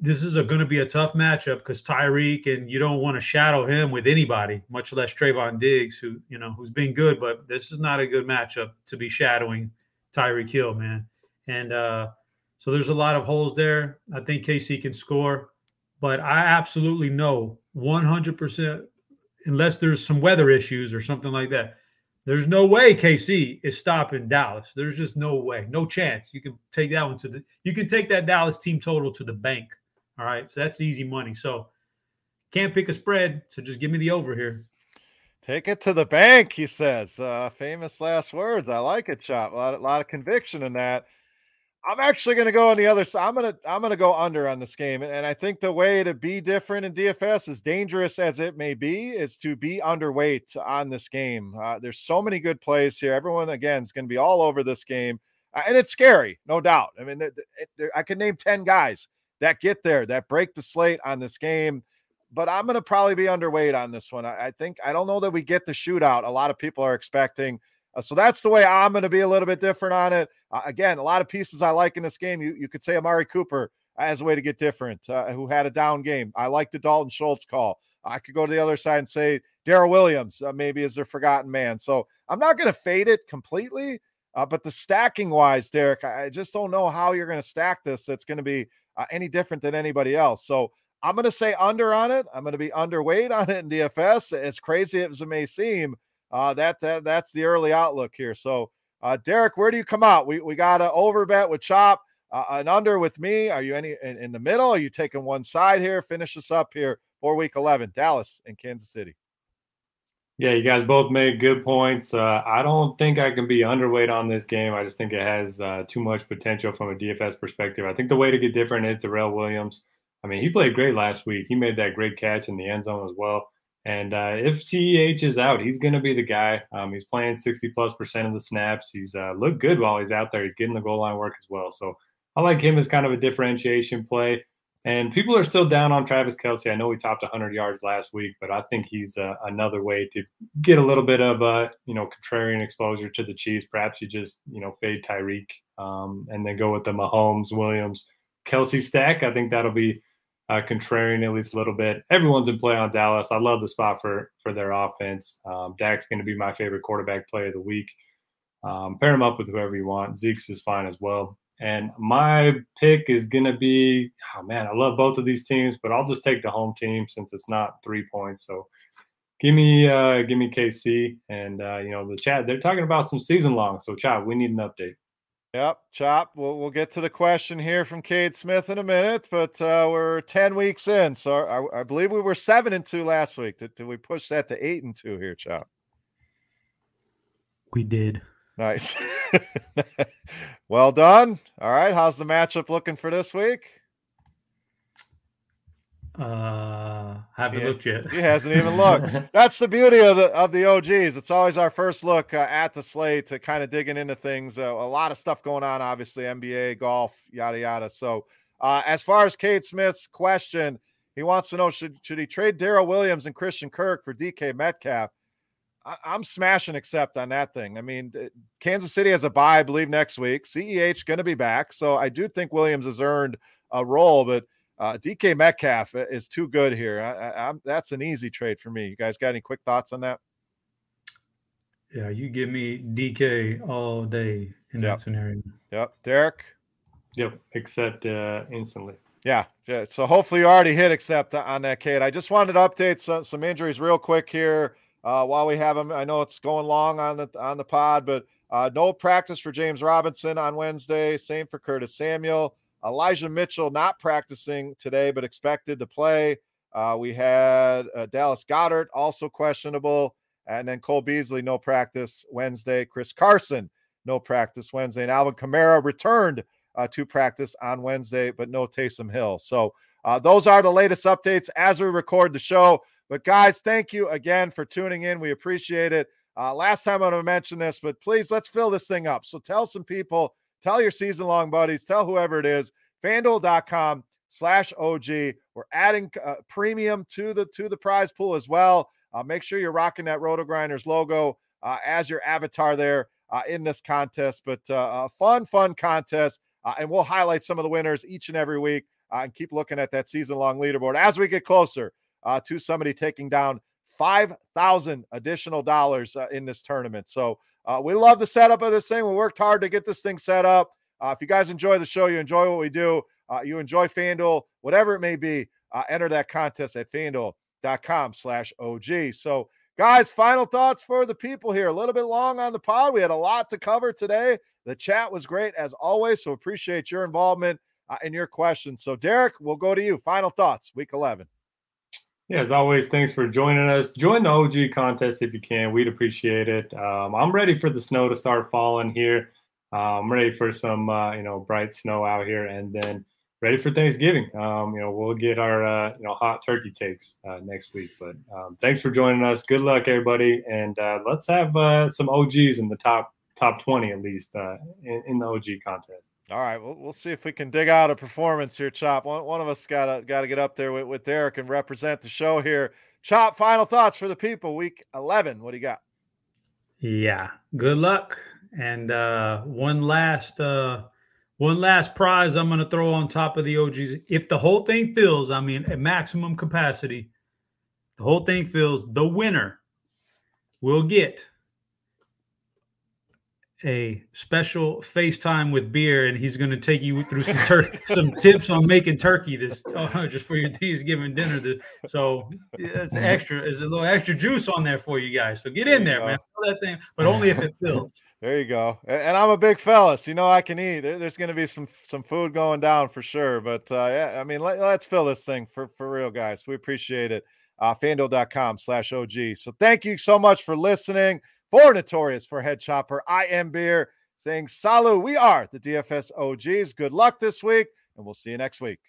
this is going to be a tough matchup because Tyreek and you don't want to shadow him with anybody, much less Trevon Diggs, who you know who's been good, but this is not a good matchup to be shadowing Tyreek Hill, man. And uh, so there's a lot of holes there. I think KC can score, but I absolutely know 100%, unless there's some weather issues or something like that. There's no way KC is stopping Dallas. There's just no way, no chance. You can take that one to the. You can take that Dallas team total to the bank all right. So that's easy money. So can't pick a spread. So just give me the over here. Take it to the bank, he says. Uh, famous last words. I like it, Chop. A lot, a lot of conviction in that. I'm actually going to go on the other side. I'm going to I'm going to go under on this game, and I think the way to be different in DFS, as dangerous as it may be, is to be underweight on this game. Uh, there's so many good plays here. Everyone again is going to be all over this game, uh, and it's scary, no doubt. I mean, I could name ten guys that get there, that break the slate on this game. But I'm going to probably be underweight on this one. I, I, think I don't know that we get the shootout. A lot of people are expecting. Uh, so that's the way I'm going to be a little bit different on it. Uh, again, a lot of pieces I like in this game. You you could say Amari Cooper as a way to get different, uh, who had a down game. I like the Dalton Schultz call. I could go to the other side and say Darrel Williams uh, maybe is their forgotten man. So I'm not going to fade it completely. Uh, but the stacking wise, Derek, I just don't know how you're going to stack this. That's going to be uh, any different than anybody else. So I'm going to say under on it. I'm going to be underweight on it in DFS. As crazy as it may seem, uh, that that that's the early outlook here. So, uh, Derek, where do you come out? We we got an over bet with Chop, uh, an under with me. Are you any in, in the middle? Are you taking one side here? Finish us up here for Week 11, Dallas and Kansas City. Yeah, you guys both made good points. Uh, I don't think I can be underweight on this game. I just think it has uh, too much potential from a DFS perspective. I think the way to get different is Darrel Williams. I mean, he played great last week. He made that great catch in the end zone as well. And uh, if CEH is out, he's going to be the guy. Um, he's playing 60 plus percent of the snaps. He's uh, looked good while he's out there. He's getting the goal line work as well. So I like him as kind of a differentiation play. And people are still down on Travis Kelce. I know he topped 100 yards last week, but I think he's uh, another way to get a little bit of uh, you know contrarian exposure to the Chiefs. Perhaps you just you know fade Tyreek um, and then go with the Mahomes, Williams, Kelce stack. I think that'll be uh, contrarian at least a little bit. Everyone's in play on Dallas. I love the spot for for their offense. Um, Dak's going to be my favorite quarterback play of the week. Um, pair him up with whoever you want. Zeke's is fine as well. And my pick is going to be, oh man, I love both of these teams, but I'll just take the home team since it's not three points. So give me, uh, give me KC. And, uh, you know, the chat, they're talking about some season long. So, Chop, we need an update. Yep, Chop. We'll, we'll get to the question here from Cade Smith in a minute, but uh, we're 10 weeks in. So I, I believe we were seven and two last week. Did, did we push that to eight and two here, Chop? We did. Nice. well done. All right. How's the matchup looking for this week? Uh, haven't looked yet. He hasn't even looked. That's the beauty of the of the OGs. It's always our first look uh, at the slate to kind of digging into things. Uh, a lot of stuff going on, obviously NBA, golf, yada yada. So, uh, as far as Cade Smith's question, he wants to know should should he trade Darrel Williams and Christian Kirk for DK Metcalf? I, am smashing accept on that thing. I mean, Kansas City has a bye, I believe, next week. CEH going to be back, so I do think Williams has earned a role, but uh, DK Metcalf is too good here. I, I, that's an easy trade for me. You guys got any quick thoughts on that? Yeah, you give me DK all day in yep. that scenario. Yep, Derek. Yep, accept uh, instantly. Yeah, yeah. So hopefully you already hit accept on that, Cade. I just wanted to update some, some injuries real quick here uh, while we have them. I know it's going long on the on the pod, but uh, no practice for James Robinson on Wednesday. Same for Curtis Samuel. Elijah Mitchell not practicing today, but expected to play. Uh, we had uh, Dallas Goedert also questionable, and then Cole Beasley no practice Wednesday. Chris Carson no practice Wednesday, and Alvin Kamara returned uh, to practice on Wednesday, but no Taysom Hill. So uh, those are the latest updates as we record the show. But guys, thank you again for tuning in. We appreciate it. Uh, last time I'm going to mention this, but please let's fill this thing up. So tell some people Tell your season long buddies, tell whoever it is, fanduel.com slash OG. We're adding uh, premium to the to the prize pool as well. Uh, make sure you're rocking that RotoGrinders logo uh, as your avatar there uh, in this contest. But uh, a fun, fun contest. Uh, and we'll highlight some of the winners each and every week and keep looking at that season long leaderboard as we get closer to somebody taking down 5,000 additional dollars in this tournament. So uh, we love the setup of this thing. We worked hard to get this thing set up. Uh, if you guys enjoy the show, you enjoy what we do, uh, you enjoy FanDuel, whatever it may be, uh, enter that contest at fanduel.com slash OG. So, guys, final thoughts for the people here. A little bit long on the pod. We had a lot to cover today. The chat was great as always. So, appreciate your involvement uh, and your questions. So, Derek, we'll go to you. Final thoughts, week 11. Yeah, as always, thanks for joining us. Join the OG contest if you can. We'd appreciate it. Um, I'm ready for the snow to start falling here. Uh, I'm ready for some, uh, you know, bright snow out here, and then ready for Thanksgiving. Um, you know, we'll get our, uh, you know, hot turkey takes uh, next week. But um, thanks for joining us. Good luck, everybody, and uh, let's have uh, some OGs in the top top 20 at least in, in the OG contest. All right, we'll, we'll see if we can dig out a performance here, Chop. One, one of us got to got to get up there with, with Derek and represent the show here. Chop, final thoughts for the people. Week eleven, what do you got? Yeah, good luck. And uh, one last uh, one last prize I'm to throw on top of the OGs. If the whole thing fills, I mean, at maximum capacity, the whole thing fills. The winner will get a special FaceTime with beer, and he's going to take you through some tur- some tips on making turkey this oh, just for your Thanksgiving dinner. This, so it's extra. There's a little extra juice on there for you guys. So get in there, man. that thing, but only if it fills. There you go. And I'm a big fellas. You know I can eat. There's going to be some some food going down for sure. But uh, yeah, I mean, let, us fill this thing for for real, guys. We appreciate it. Uh, fanduel.com slash OG. So thank you so much for listening for Notorious for Head Chopper. I am Beer saying salut. We are the DFS OGs. Good luck this week, and we'll see you next week.